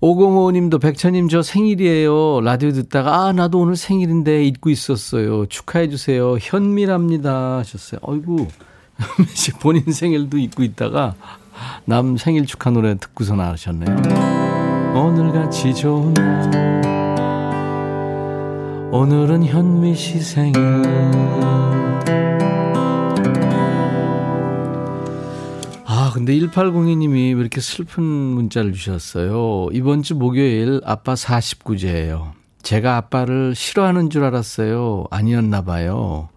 505님도 백천님 저 생일이에요. 라디오 듣다가 아 나도 오늘 생일인데 잊고 있었어요. 축하해 주세요. 현미랍니다 하셨어요. 아이고 본인 생일도 잊고 있다가 남 생일 축하 노래 듣고서 나가셨네요. 오늘같이 좋은 날 오늘은 현미 씨 생일. 아, 근데 1802님이 왜 이렇게 슬픈 문자를 주셨어요? 이번 주 목요일 아빠 49제예요. 제가 아빠를 싫어하는 줄 알았어요. 아니었나 봐요.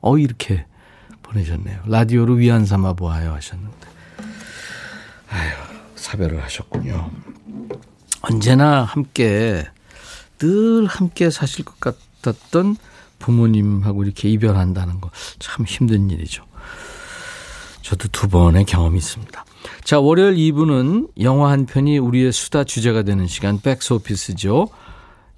어, 이렇게 보내셨네요. 라디오로 위안 삼아 보아요 하셨는데. 아유, 사별을 하셨군요. 언제나 함께 늘 함께 사실 것 같았던 부모님하고 이렇게 이별한다는 거 참 힘든 일이죠. 저도 두 번의 경험이 있습니다. 자, 월요일 2부는 영화 한 편이 우리의 수다 주제가 되는 시간 백스오피스죠.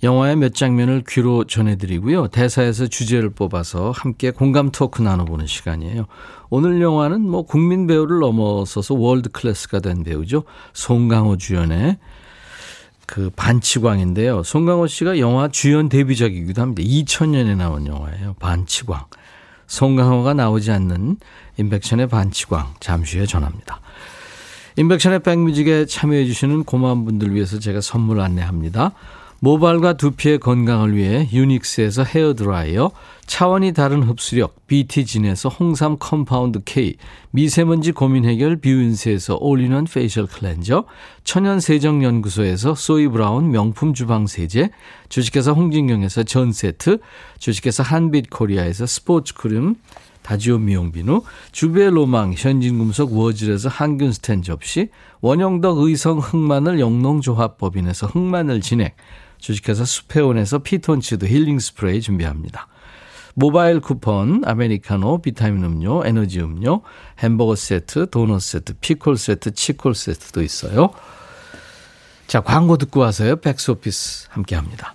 영화의 몇 장면을 귀로 전해드리고요. 대사에서 주제를 뽑아서 함께 공감 토크 나눠보는 시간이에요. 오늘 영화는 뭐 국민 배우를 넘어서서 world class가 된 배우죠. 송강호 주연의 그 반칙왕인데요. 송강호 씨가 영화 주연 데뷔작이기도 합니다. 2000년에 나온 영화예요. 반칙왕. 송강호가 나오지 않는 임백천의 반칙왕. 잠시 후에 전합니다. 임백천의 백뮤직에 참여해 주시는 고마운 분들 위해서 제가 선물 안내합니다. 모발과 두피의 건강을 위해 유닉스에서 헤어드라이어, 차원이 다른 흡수력 BT진에서 홍삼 compound K, 미세먼지 고민 해결 뷰인스에서 all-in-one facial cleanser, 천연 세정 연구소에서 소이브라운 명품 주방 세제, 주식회사 홍진경에서 전 세트, 주식회사 한빛코리아에서 스포츠 크림, 다지오 미용비누, 주베로망 현진금속 워즐에서 항균스텐 접시, 원형덕 의성 흑마늘 영농조합법인에서 흑마늘 진액, 주식회사 수페온에서 피톤치드 힐링 스프레이 준비합니다. 모바일 쿠폰, 아메리카노, 비타민 음료, 에너지 음료, 햄버거 세트, 도넛 세트, 피콜 세트, 치콜 세트도 있어요. 자, 광고 듣고 와서요. 백스오피스 함께 합니다.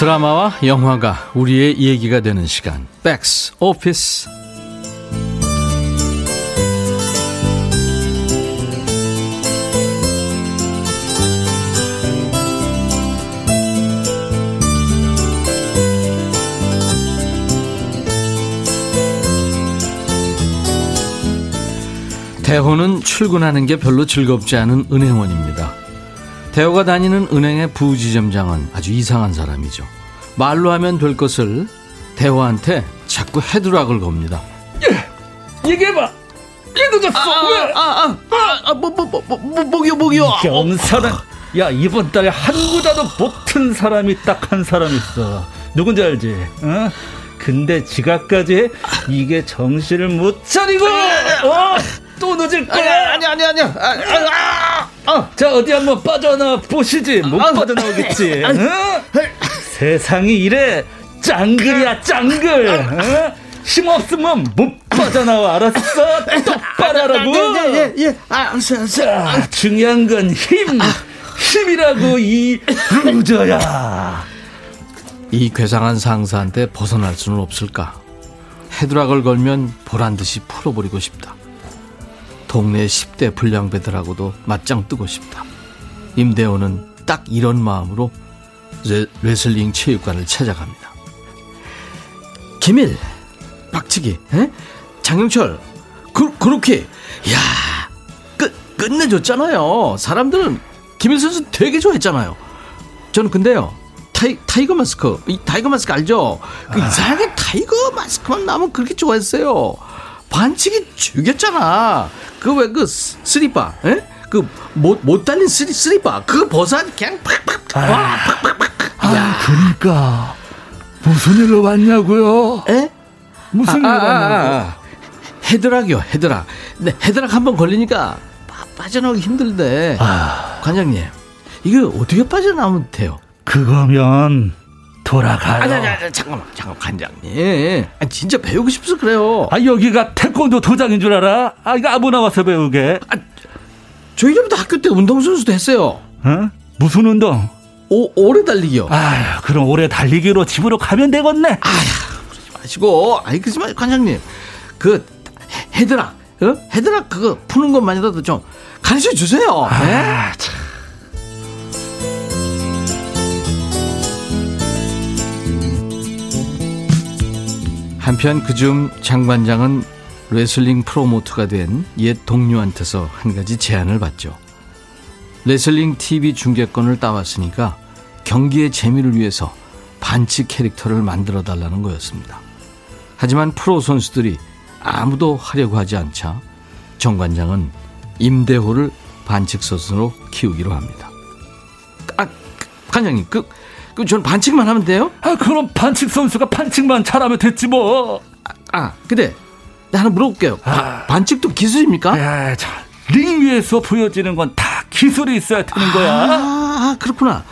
드라마와 영화가 우리의 얘기가 되는 시간. 백스 오피스. 대호는 출근하는 게 별로 즐겁지 않은 은행원입니다. 대호가 다니는 은행의 부지점장은 아주 이상한 사람이죠. 말로 하면 될 것을 대호한테 자꾸 헤드락을 겁니다. 얘기해봐. 얘 늦었어. 왜? 아아 아 아 뭐 뭐 뭐 뭐, 뭐, 뭐요 뭐요? 경사는 야 이번 달에 한 구자도 못튼 사람이 딱 한 사람 있어. 누군지 알지? 어? 근데 지각까지 해? 이게 정신을 못 차리고 어? 또 늦을 거야. 아니 아니 아니 어, 자 어디 한번 빠져나 보시지. 못 빠져나오겠지. 어? 세상이 이래 짱글이야 짱글. 어? 힘 없으면 못 빠져나와 알았어? 똑바로 하라고. 예예 아 알았어 알았어 자, 중요한 건 힘. 힘이라고 이 루저야. 이 괴상한 상사한테 벗어날 수는 없을까? 헤드락을 걸면 보란 듯이 풀어버리고 싶다. 동네 10대 불량배들하고도 맞짱 뜨고 싶다. 임대호는 딱 이런 마음으로 레, 레슬링 체육관을 찾아갑니다. 김일, 박치기, 에? 장영철, 그, 그렇게, 야 끝, 끝내줬잖아요. 사람들은 김일 선수 되게 좋아했잖아요. 저는 근데요, 타이, 타이거 마스크, 이 타이거 마스크 알죠? 그 이상하게 타이거 마스크만 나면 그렇게 좋아했어요. 반칙이 죽였잖아. 그 왜 그 스리빠, 에? 그못 못 달린 스리 스리빠 그거 벗어 그냥 팍팍 와 팍팍팍. 아, 그러니까 무슨 일로 왔냐고요? 에? 무슨 아, 일로 아, 왔냐고? 아, 아. headlock이요 headlock. 근데 headlock 한 번 걸리니까 빠, 빠져나오기 힘들대. 아, 관장님 이거 어떻게 빠져나오면 돼요? 그거면 돌아가요. 아니 아니 아니 잠깐만 잠깐 관장님. 아 진짜 배우고 싶어서 그래요. 아, 여기가 태권도 도장인 줄 알아? 아 이거 아무 나 와서 배우게. 저 이래도 학교 때 운동선수도 했어요. 어? 무슨 운동? 오 오래 달리기요. 아휴, 그럼 오래 달리기로 집으로 가면 되겠네. 마시고 아이 그지 마 관장님 그 헤- headlock 어? headlock 그거 푸는 것만이라도 좀 가르쳐 주세요. 네? 아, 참. 한편 그중 장관장은 레슬링 프로모터가 된 옛 동료한테서 한 가지 제안을 받죠. 레슬링 TV 중계권을 따왔으니까 경기의 재미를 위해서 반칙 캐릭터를 만들어 달라는 거였습니다. 하지만 프로 선수들이 아무도 하려고 하지 않자 정관장은 임대호를 반칙 선수로 키우기로 합니다. 아, 관장님, 그, 그, 전 반칙만 하면 돼요? 아 그럼 반칙 선수가 반칙만 잘하면 됐지 뭐. 아, 근데, 나 하나 물어볼게요. 바- 반칙도 기술입니까? 야, 자, 링 위에서 보여지는 건 다 기술이 있어야 되는 거야. 아, 아, 그렇구나.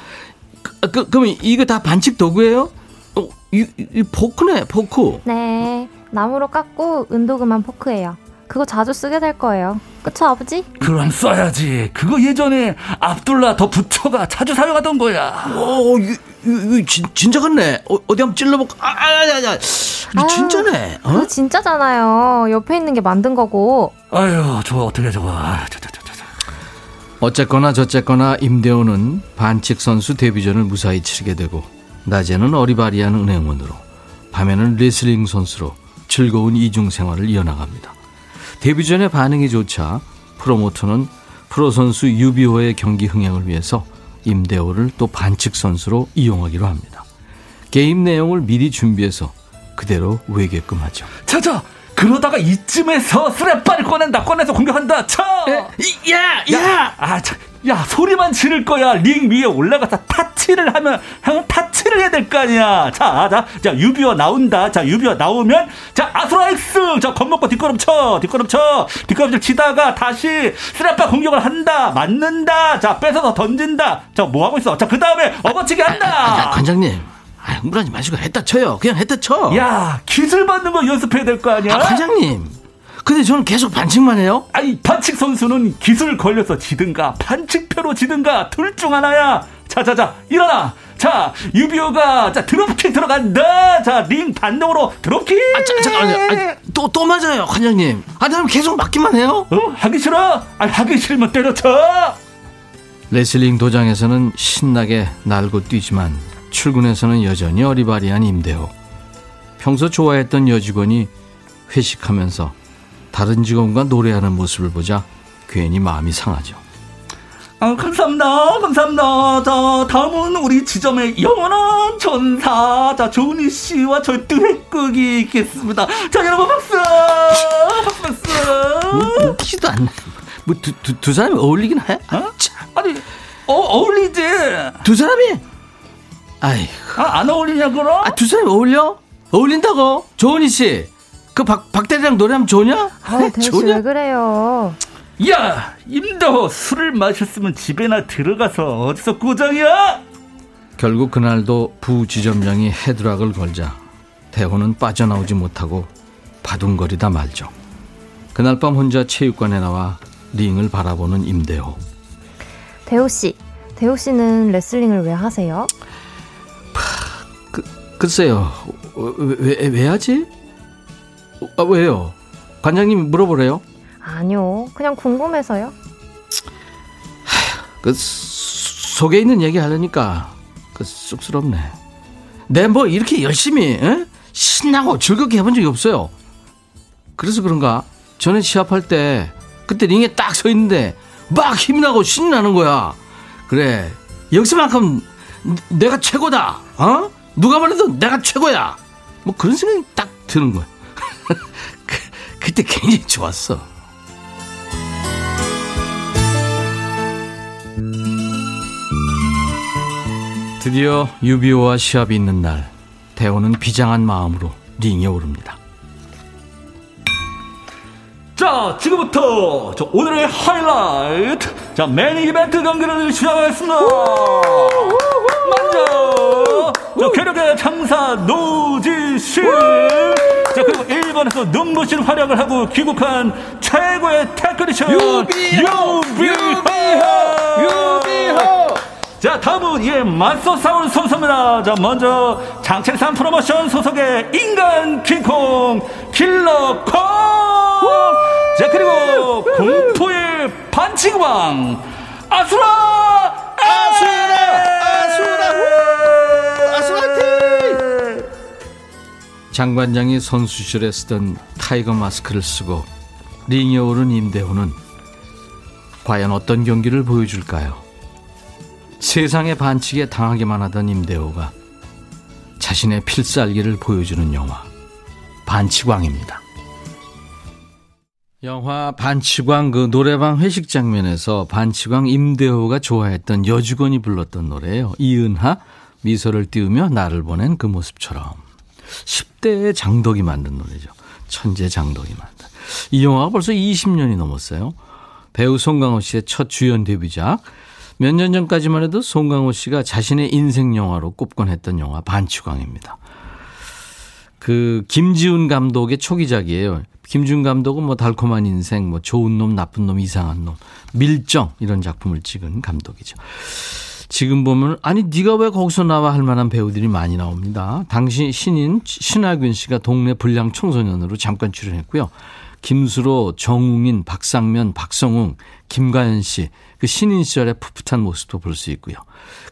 그, 그, 그럼 이거 다 반칙 도구예요? 어, 이, 이 포크네, 포크. 네, 나무로 깎고 은도금한 포크예요. 그거 자주 쓰게 될 거예요. 그쵸, 아버지? 그럼 써야지. 그거 예전에 압둘라 더 부처가 자주 사용하던 거야. 오, 이거 진, 진짜 같네. 어, 어디 한번 찔러볼까? 아, 아, 아, 아, 이거 진짜네. 어? 그거 진짜잖아요. 옆에 있는 게 만든 거고. 아유, 저거 어떻게 저거. 아, 저, 저, 저, 저, 저. 어쨌거나 저쨌거나 임대호는 반칙 선수 데뷔전을 무사히 치르게 되고 낮에는 어리바리한 은행원으로 밤에는 레슬링 선수로 즐거운 이중 생활을 이어나갑니다. 데뷔전의 반응이 좋자 프로모터는 프로 선수 유비호의 경기 흥행을 위해서 임대호를 또 반칙 선수로 이용하기로 합니다. 게임 내용을 미리 준비해서 그대로 외게끔 하죠. 자, 자. 그러다가 이쯤에서 스리빠를 꺼낸다. 꺼내서 공격한다. 차! 야, 야! 아, 자, 야, 소리만 지를 거야. 링 위에 올라가서 타치를 하면, 형, 타치를 해야 될 거 아니야. 자, 자, 자, 유비호 나온다. 자, 유비호 나오면, 자, 아수라엑스! 자, 겁먹고 뒷걸음 쳐. 뒷걸음 쳐. 뒷걸음질 치다가 다시 스랩바 공격을 한다. 맞는다. 자, 뺏어서 던진다. 자, 뭐 하고 있어? 자, 그 다음에 업어치기 아, 한다. 관장님, 아, 흥분하지 마시고 했다 쳐요. 그냥 했다 쳐. 야, 기술 받는 거 연습해야 될 거 아니야? 아, 관장님. 근데 저는 계속 반칙만 해요. 아니 반칙 선수는 기술 걸려서 지든가 반칙패로 지든가 둘 중 하나야. 자 자 자 일어나. 자 유비호가 자 드롭킥 들어간다. 자 링 반동으로 드롭킥. 아, 자, 잠깐만요. 아, 또, 또 맞아요, 관장님. 아, 나는 계속 맞기만 해요. 어 하기 싫어? 아 하기 싫으면 때려쳐. 레슬링 도장에서는 신나게 날고 뛰지만 출근해서는 여전히 어리바리한 임대호. 평소 좋아했던 여직원이 회식하면서 다른 직원과 노래하는 모습을 보자 괜히 마음이 상하죠. 아 감사합니다 감사합니다. 자 다음은 우리 지점의 영원한 전사 자 조은희 씨와 저희 듀엣극이 있겠습니다. 자 여러분 박수 박수 박수. 웃기지도 않네. 뭐, 두, 두, 두 사람이 어울리긴 해? 어? 아니 어 어울리지. 두 사람이? 아이고. 아, 안 어울리냐 그럼? 아, 두 사람이 어울려? 어울린다고? 조은희 씨. 그 박, 박대리랑 노래하면 좋냐? 아, 대우씨 왜 그래요? 야 임도 술을 마셨으면 집에나 들어가서 어디서 고장이야? 결국 그날도 부지점장이 헤드락을 걸자 대호는 빠져나오지 못하고 바둥거리다 말죠. 그날 밤 혼자 체육관에 나와 링을 바라보는 임대호. 대우씨, 대우씨는 레슬링을 왜 하세요? 그, 글쎄요, 어, 왜, 왜, 왜 하지? 어, 아, 왜요? 관장님이 물어보래요? 아니요, 그냥 궁금해서요. 그 소- 속에 있는 얘기 하려니까 그 쑥스럽네. 내 뭐 이렇게 열심히 에? 신나고 즐겁게 해본 적이 없어요. 그래서 그런가? 저는 시합할 때 그때 링에 딱 서 있는데 막 힘이 나고 신이 나는 거야. 그래 여기서만큼 내가 최고다. 어? 누가 말해도 내가 최고야. 뭐 그런 생각이 딱 드는 거야. (laughs) 그, 그때 굉장히 좋았어. 드디어 유비오와 시합이 있는 날 대호는 비장한 마음으로 링에 오릅니다. 자 지금부터 저 오늘의 하이라이트 자 메인 이벤트 경기를 시작하겠습니다 먼저 저 괴력의 장사 노지심 자 그리고 일본에서 눈부신 활약을 하고 귀국한 최고의 테크니션 유비호! 유비호! 자 다음은 예 맞서 싸울 선수입니다. 자 먼저 장칠삼 프로모션 소속의 인간 킹콩 킬러 콩 자 그리고 공포의 반칙왕 아수라! 아수라! 아수라! 아수라티 장관장이 선수 시절에 쓰던 타이거 마스크를 쓰고 링에 오른 임대호는 과연 어떤 경기를 보여줄까요? 세상의 반칙에 당하기만 하던 임대호가 자신의 필살기를 보여주는 영화 반치광입니다. 영화 반치광 그 노래방 회식 장면에서 반치광 임대호가 좋아했던 여직원이 불렀던 노래예요. 이은하 미소를 띄우며 나를 보낸 그 모습처럼 10대의 장덕이 만든 노래죠. 천재 장덕이 만든. 이 영화가 벌써 20년이 넘었어요. 배우 송강호 씨의 첫 주연 데뷔작. 몇 년 전까지만 해도 송강호 씨가 자신의 인생 영화로 꼽곤 했던 영화 반치광입니다. 그 김지훈 감독의 초기작이에요. 김준 감독은 뭐 달콤한 인생, 뭐 좋은 놈, 나쁜 놈, 이상한 놈, 밀정 이런 작품을 찍은 감독이죠. 지금 보면 아니 네가 왜 거기서 나와 할 만한 배우들이 많이 나옵니다. 당시 신인 신하균 씨가 동네 불량 청소년으로 잠깐 출연했고요. 김수로, 정웅인, 박상면, 박성웅, 김가연 씨, 그 신인 시절의 풋풋한 모습도 볼 수 있고요.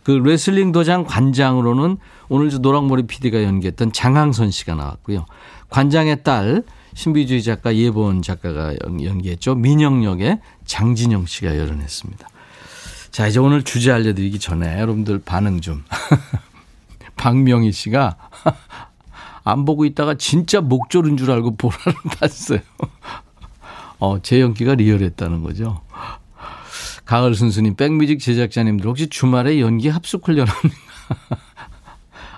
그 레슬링 도장 관장으로는 오늘 저 노랑머리 PD가 연기했던 장항선 씨가 나왔고요. 관장의 딸 신비주의 작가 예본 작가가 연기했죠. 민영 역에 장진영 씨가 열연했습니다. 자, 이제 오늘 주제 알려드리기 전에 여러분들 반응 좀. (laughs) 박명희 씨가 (laughs) 안 보고 있다가 진짜 목 조른 줄 알고 보라를 (laughs) 봤어요. 어, 제 연기가 리얼했다는 거죠. 가을 순수님, 백뮤직 제작자님들 혹시 주말에 연기 합숙 훈련 합니까?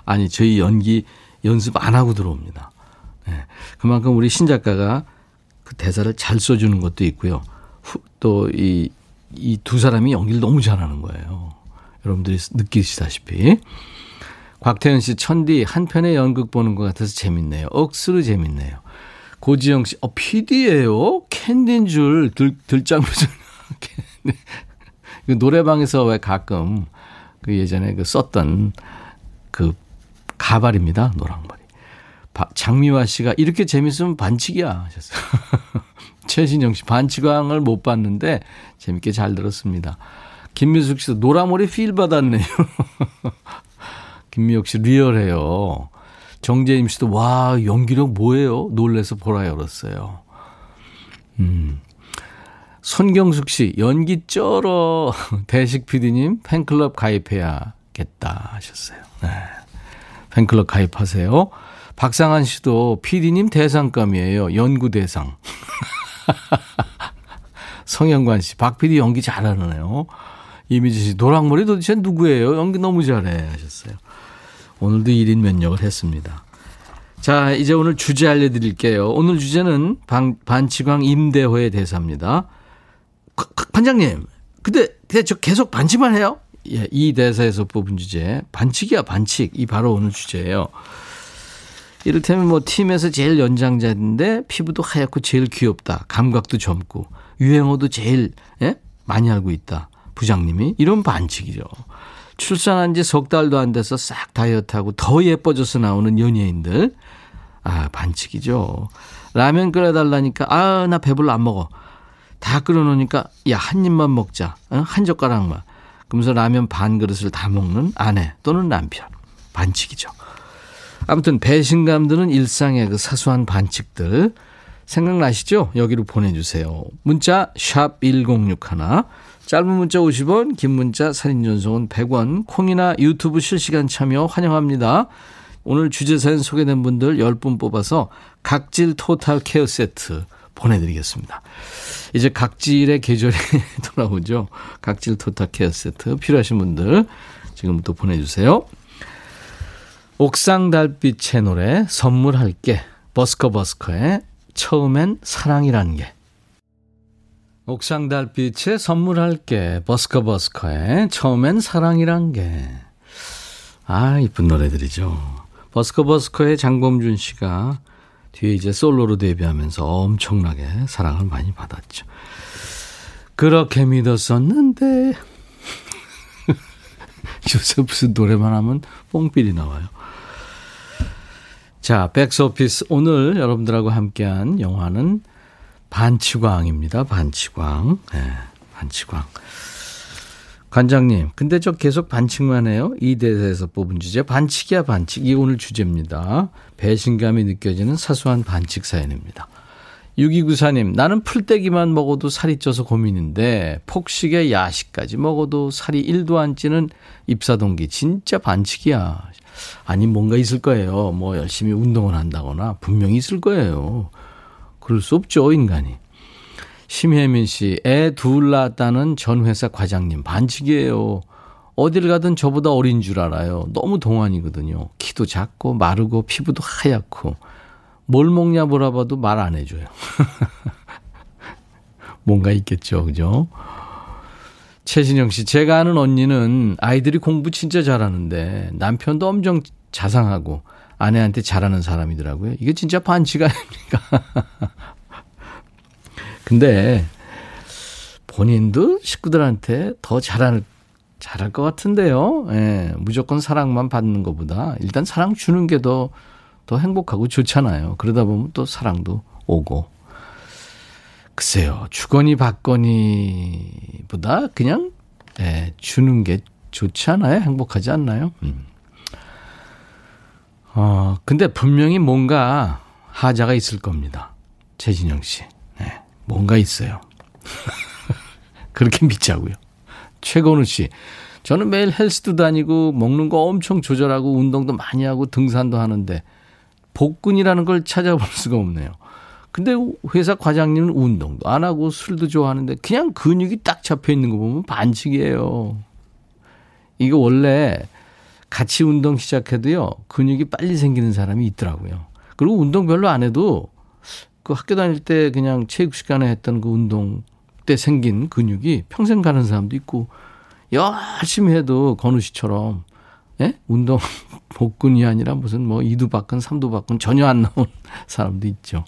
아니, 저희 연기 연습 안 하고 들어옵니다. 네. 그만큼 우리 신작가가 그 대사를 잘 써주는 것도 있고요. 또 이 이 두 사람이 연기를 너무 잘하는 거예요. 여러분들이 느끼시다시피. 곽태현 씨, 천디 한편의 연극 보는 것 같아서 재밌네요. 억수로 재밌네요. 고지영 씨, 어, PD예요? 캔디인 줄 들, 들장면서. (laughs) 그 노래방에서 왜 가끔 그 예전에 그 썼던 그 가발입니다. 노랑머리. 장미화 씨가 이렇게 재밌으면 반칙이야 하셨어요. (laughs) 최신영 씨 반칙왕을 못 봤는데 재밌게 잘 들었습니다. 김민숙 씨도 노랑머리 필 받았네요. (laughs) 김미혁 씨 리얼해요. 정재임 씨도 와 연기력 뭐예요? 놀래서 보라 열었어요. 음. 손경숙 씨 연기 쩔어 (laughs) 대식 PD님 팬클럽 가입해야겠다 하셨어요. 네. 팬클럽 가입하세요. 박상한 씨도 PD님 대상감이에요. 연구 대상. (laughs) (laughs) 성현관 씨, 박 PD 연기 잘하네요. 이미지 씨, 노랑머리 도대체 누구예요? 연기 너무 잘해 하셨어요. 오늘도 1인 면역을 했습니다. 자, 이제 오늘 주제 알려드릴게요. 오늘 주제는 반, 반치광 임대호의 대사입니다. 반장님, 근데, 근데 저 계속 반칙만 해요? 예, 이 대사에서 뽑은 주제. 반칙이야, 반칙. 이 바로 오늘 주제예요. 이를테면 뭐 팀에서 제일 연장자인데 피부도 하얗고 제일 귀엽다. 감각도 젊고 유행어도 제일 예? 많이 알고 있다. 부장님이 이런 반칙이죠. 출산한 지 석 달도 안 돼서 싹 다이어트하고 더 예뻐져서 나오는 연예인들. 아, 반칙이죠. 라면 끓여달라니까, 아, 나 배불러 안 먹어. 다 끓여놓으니까, 야, 한 입만 먹자. 어? 한 젓가락만. 그러면서 라면 반 그릇을 다 먹는 아내 또는 남편. 반칙이죠. 아무튼 배신감 드는 일상의 그 사소한 반칙들 생각나시죠? 여기로 보내주세요. 문자 샵 1061, 짧은 문자 50원, 긴 문자 사진 전송은 100원, 콩이나 유튜브 실시간 참여 환영합니다. 오늘 주제 사연 소개된 분들 10분 뽑아서 각질 토탈 케어 세트 보내드리겠습니다. 이제 각질의 계절이 (laughs) 돌아오죠. 각질 토탈 케어 세트 필요하신 분들 지금부터 보내주세요. 옥상 달빛의 노래 선물할게. 버스커버스커의 처음엔 사랑이란 게. 옥상 달빛의 선물할게. 버스커버스커의 처음엔 사랑이란 게아 이쁜 노래들이죠. 버스커버스커의 장범준 씨가 뒤에 이제 솔로로 데뷔하면서 엄청나게 사랑을 많이 받았죠. 그렇게 믿었었는데. (laughs) 요새 무슨 노래만 하면 뽕필이 나와요 자, 백스오피스 오늘 여러분들하고 함께한 영화는 반치광입니다. 반치광. 네, 반치광. 관장님, 근데 저 계속 반칙만 해요. 이 대사에서 뽑은 주제 반칙이야 반칙. 이 오늘 주제입니다. 배신감이 느껴지는 사소한 반칙 사연입니다. 6294님, 나는 풀떼기만 먹어도 살이 쪄서 고민인데 폭식에 야식까지 먹어도 살이 1도 안 찌는 입사동기 진짜 반칙이야. 아니 뭔가 있을 거예요. 뭐 열심히 운동을 한다거나 분명히 있을 거예요. 그럴 수 없죠, 인간이. 심혜민 씨, 애 둘 낳았다는 전 회사 과장님, 반칙이에요. 어딜 가든 저보다 어린 줄 알아요. 너무 동안이거든요. 키도 작고 마르고 피부도 하얗고. 뭘 먹냐 물어봐도 말 안 해줘요. (laughs) 뭔가 있겠죠, 그죠? 최진영 씨, 제가 아는 언니는 아이들이 공부 진짜 잘하는데 남편도 엄청 자상하고 아내한테 잘하는 사람이더라고요. 이게 진짜 반칙 아닙니까? (laughs) 근데 본인도 식구들한테 더 잘할, 잘할 것 같은데요. 예, 무조건 사랑만 받는 것보다 일단 사랑 주는 게 더, 더 행복하고 좋잖아요. 그러다 보면 또 사랑도 오고. 글쎄요, 주거니 받거니보다 그냥, 예, 주는 게 좋지 않아요? 행복하지 않나요? 음. 어, 근데 분명히 뭔가 하자가 있을 겁니다. 최진영 씨. 네. 뭔가 있어요. (laughs) 그렇게 믿자고요. 최건우 씨. 저는 매일 헬스도 다니고 먹는 거 엄청 조절하고 운동도 많이 하고 등산도 하는데 복근이라는 걸 찾아볼 수가 없네요. 근데 회사 과장님은 운동도 안 하고 술도 좋아하는데 그냥 근육이 딱 잡혀 있는 거 보면 반칙이에요. 이거 원래 같이 운동 시작해도요, 근육이 빨리 생기는 사람이 있더라고요. 그리고 운동 별로 안 해도 그 학교 다닐 때 그냥 체육 시간에 했던 그 운동 때 생긴 근육이 평생 가는 사람도 있고 열심히 해도 건우 씨처럼 예? 운동 (laughs) 복근이 아니라 무슨 뭐 이두 박근 삼두 박근 전혀 안 나온 사람도 있죠.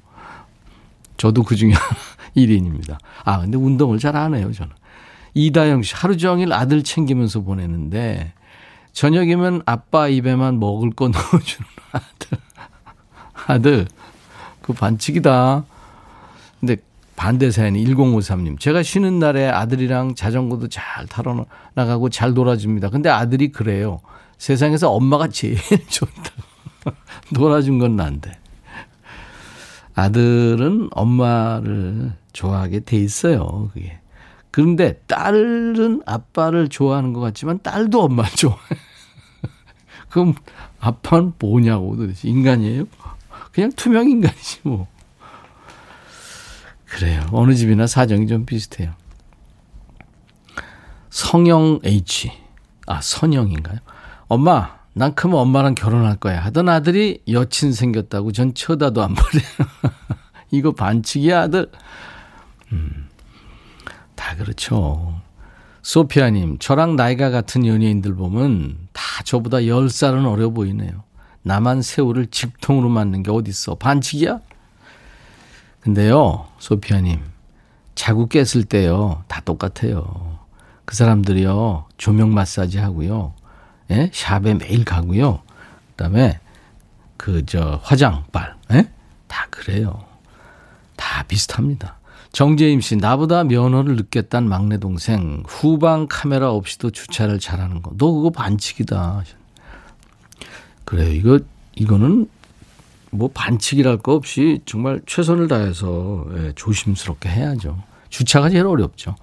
저도 그 중에 (laughs) 1인입니다. 아 근데 운동을 잘 안 해요 저는. 이다영 씨 하루 종일 아들 챙기면서 보내는데 저녁이면 아빠 입에만 먹을 거 (laughs) 넣어주는 아들. 아들 그 반칙이다. 근데 반대 사연이 1053님. 제가 쉬는 날에 아들이랑 자전거도 잘 타러 나가고 잘 놀아줍니다. 근데 아들이 그래요. 세상에서 엄마가 제일 (laughs) 좋다. 놀아준 건 난데. 아들은 엄마를 좋아하게 돼 있어요. 그게. 그런데 딸은 아빠를 좋아하는 것 같지만 딸도 엄마를 좋아해. (laughs) 그럼 아빠는 뭐냐고 도대체 인간이에요? 그냥 투명 인간이지 뭐. 그래요. 어느 집이나 사정이 좀 비슷해요. 성영 H. 아, 선영인가요? 엄마, 난 크면 엄마랑 결혼할 거야. 하던 아들이 여친 생겼다고 전 쳐다도 안 보래요. (laughs) 이거 반칙이야, 아들. 음, 다 그렇죠. 소피아님, 저랑 나이가 같은 연예인들 보면 다 저보다 10살은 어려 보이네요. 나만 세월을 직통으로 맞는 게 어딨어. 반칙이야? 근데요, 소피아님, 자고 깼을 때요, 다 똑같아요. 그 사람들이요, 조명 마사지 하고요, 예? 샵에 매일 가고요, 그 다음에 그, 저, 화장빨, 예? 다 그래요. 다 비슷합니다. 정재임 씨, 나보다 면허를 늦겠단 막내 동생, 후방 카메라 없이도 주차를 잘하는 거. 너 그거 반칙이다. 그래요. 이거, 이거는 뭐 반칙이랄 거 없이 정말 최선을 다해서 예, 조심스럽게 해야죠. 주차가 제일 어렵죠.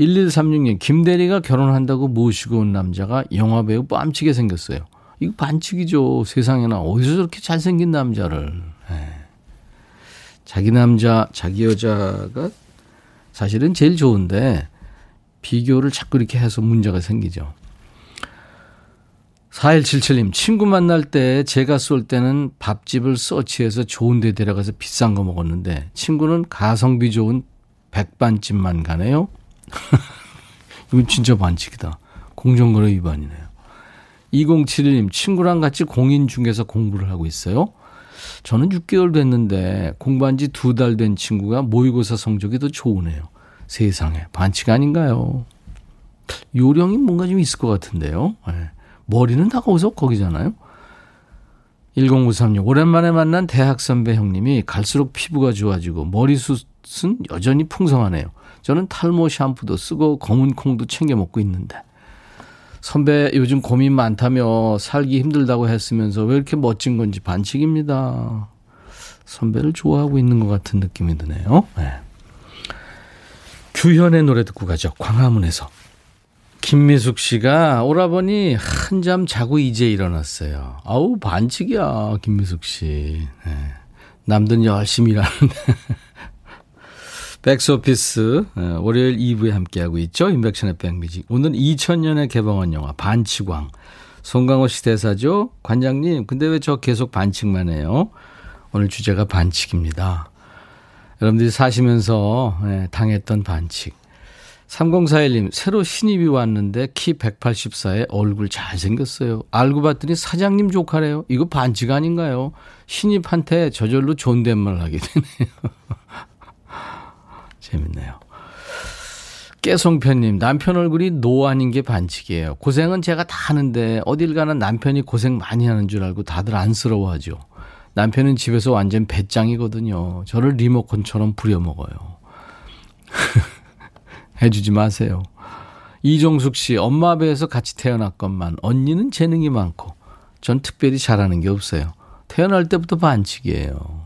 1136님, 김대리가 결혼한다고 모시고 온 남자가 영화배우 뺨치게 생겼어요. 이거 반칙이죠. 세상에나 어디서 저렇게 잘생긴 남자를. 예. 자기 남자, 자기 여자가 사실은 제일 좋은데 비교를 자꾸 이렇게 해서 문제가 생기죠. 4177님, 친구 만날 때 제가 쏠 때는 밥집을 서치해서 좋은 데 데려가서 비싼 거 먹었는데 친구는 가성비 좋은 백반집만 가네요. (laughs) 이건 진짜 반칙이다. 공정거래 위반이네요. 2071님, 친구랑 같이 공인중개사 공부를 하고 있어요. 저는 6개월 됐는데 공부한 지 두 달 된 친구가 모의고사 성적이 더 좋으네요. 세상에 반칙 아닌가요? 요령이 뭔가 좀 있을 것 같은데요. 네. 머리는 다 거기서 거기잖아요. 1053님, 오랜만에 만난 대학 선배 형님이 갈수록 피부가 좋아지고 머리숱은 여전히 풍성하네요. 저는 탈모 샴푸도 쓰고 검은 콩도 챙겨 먹고 있는데 선배 요즘 고민 많다며 살기 힘들다고 했으면서 왜 이렇게 멋진 건지 반칙입니다. 선배를 좋아하고 있는 것 같은 느낌이 드네요. 네. 규현의 노래 듣고 가죠. 광화문에서. 김미숙 씨가 오라버니 한잠 자고 이제 일어났어요. 아우 반칙이야 김미숙 씨. 네. 남들은 열심히 일하는데. 백스오피스 네, 월요일 2부에 함께하고 있죠. 인백션의 백뮤직. 오늘 2000년에 개봉한 영화 반치광. 송강호 씨 대사죠. 관장님 근데 왜 저 계속 반칙만 해요? 오늘 주제가 반칙입니다. 여러분들이 사시면서 네, 당했던 반칙. 3041님, 새로 신입이 왔는데 키 184에 얼굴 잘생겼어요. 알고 봤더니 사장님 조카래요. 이거 반칙 아닌가요? 신입한테 저절로 존댓말 하게 되네요. (laughs) 재밌네요. 깨송편님, 남편 얼굴이 노안인 게 반칙이에요. 고생은 제가 다 하는데 어딜 가나 남편이 고생 많이 하는 줄 알고 다들 안쓰러워하죠. 남편은 집에서 완전 배짱이거든요. 저를 리모컨처럼 부려먹어요. (laughs) 해주지 마세요. 이종숙 씨, 엄마 배에서 같이 태어났건만 언니는 재능이 많고 전 특별히 잘하는 게 없어요. 태어날 때부터 반칙이에요.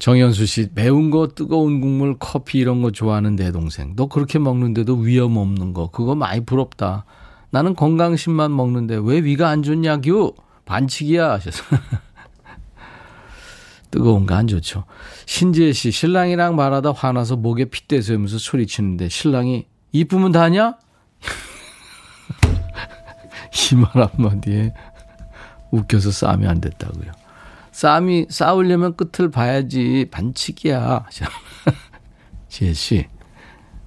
정현수 씨, 매운 거, 뜨거운 국물, 커피 이런 거 좋아하는 내 동생. 너 그렇게 먹는데도 위험 없는 거, 그거 많이 부럽다. 나는 건강식만 먹는데 왜 위가 안 좋냐규? 반칙이야 하셔서. (laughs) 뜨거운 거 안 좋죠. 신지혜 씨, 신랑이랑 말하다 화나서 목에 핏대 세우면서 소리치는데 신랑이 이쁘면 다냐? (laughs) 이 말 한마디에 웃겨서 싸움이 안 됐다고요. 싸움이, 싸우려면 끝을 봐야지. 반칙이야. (laughs) 지혜 씨,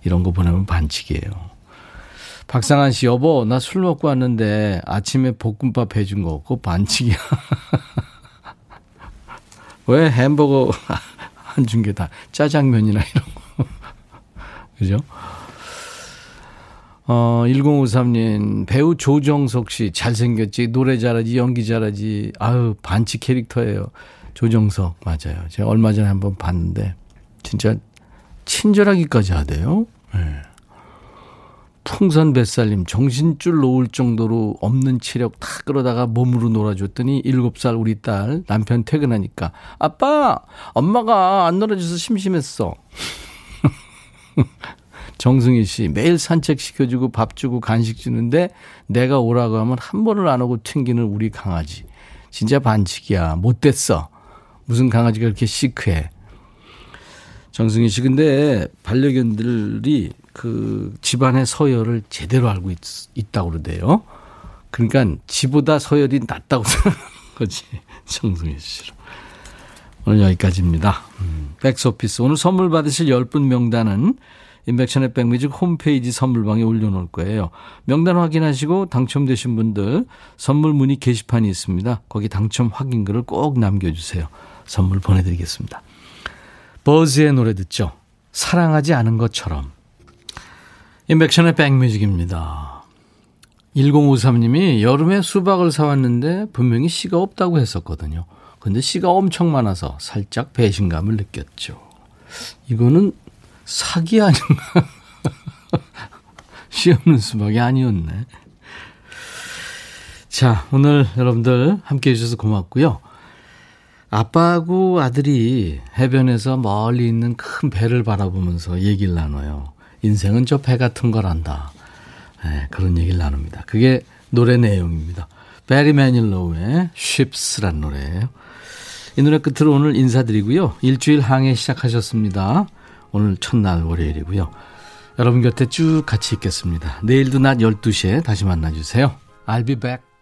이런 거 보내면 반칙이에요. 박상한 씨, 여보, 나 술 먹고 왔는데 아침에 볶음밥 해준 거, 그거 반칙이야. (laughs) 왜 햄버거 (laughs) 안 준 게 다 짜장면이나 이런 거. 그죠? 어, 1053님, 배우 조정석 씨, 잘생겼지, 노래 잘하지, 연기 잘하지, 아유, 반칙 캐릭터예요. 조정석, 맞아요. 제가 얼마 전에 한번 봤는데, 진짜 친절하기까지 하대요. 네. 풍선 뱃살님, 정신줄 놓을 정도로 없는 체력 다 끌어다가 몸으로 놀아줬더니 7살 우리 딸, 남편 퇴근하니까, 아빠! 엄마가 안 놀아줘서 심심했어. (laughs) 정승희 씨, 매일 산책 시켜주고 밥 주고 간식 주는데 내가 오라고 하면 한 번을 안 오고 튕기는 우리 강아지. 진짜 반칙이야. 못됐어. 무슨 강아지가 그렇게 시크해. 정승희 씨, 근데 반려견들이 그 집안의 서열을 제대로 알고 있, 있다고 그러대요. 그러니까 지보다 서열이 낫다고 (laughs) 생각하는 거지. 정승희 씨. 오늘 여기까지입니다. 음, 백스오피스. 오늘 선물 받으실 10분 명단은 인백션의 백뮤직 홈페이지 선물방에 올려놓을 거예요. 명단 확인하시고 당첨되신 분들 선물 문의 게시판이 있습니다. 거기 당첨 확인글을 꼭 남겨주세요. 선물 보내드리겠습니다. 버즈의 노래 듣죠. 사랑하지 않은 것처럼. 인백션의 백뮤직입니다. 1053님이 여름에 수박을 사왔는데 분명히 씨가 없다고 했었거든요. 근데 씨가 엄청 많아서 살짝 배신감을 느꼈죠. 이거는 사기 아닌가? (laughs) 씨 없는 수박이 아니었네. 자, 오늘 여러분들 함께 해주셔서 고맙고요. 아빠하고 아들이 해변에서 멀리 있는 큰 배를 바라보면서 얘기를 나눠요. 인생은 저 배 같은 거란다. 네, 그런 얘기를 나눕니다. 그게 노래 내용입니다. 베리 매닐로우의 Ships란 노래예요. 이 노래 끝으로 오늘 인사드리고요. 일주일 항해 시작하셨습니다. 오늘 첫날 월요일이고요. 여러분 곁에 쭉 같이 있겠습니다. 내일도 낮 12시에 다시 만나주세요. I'll be back.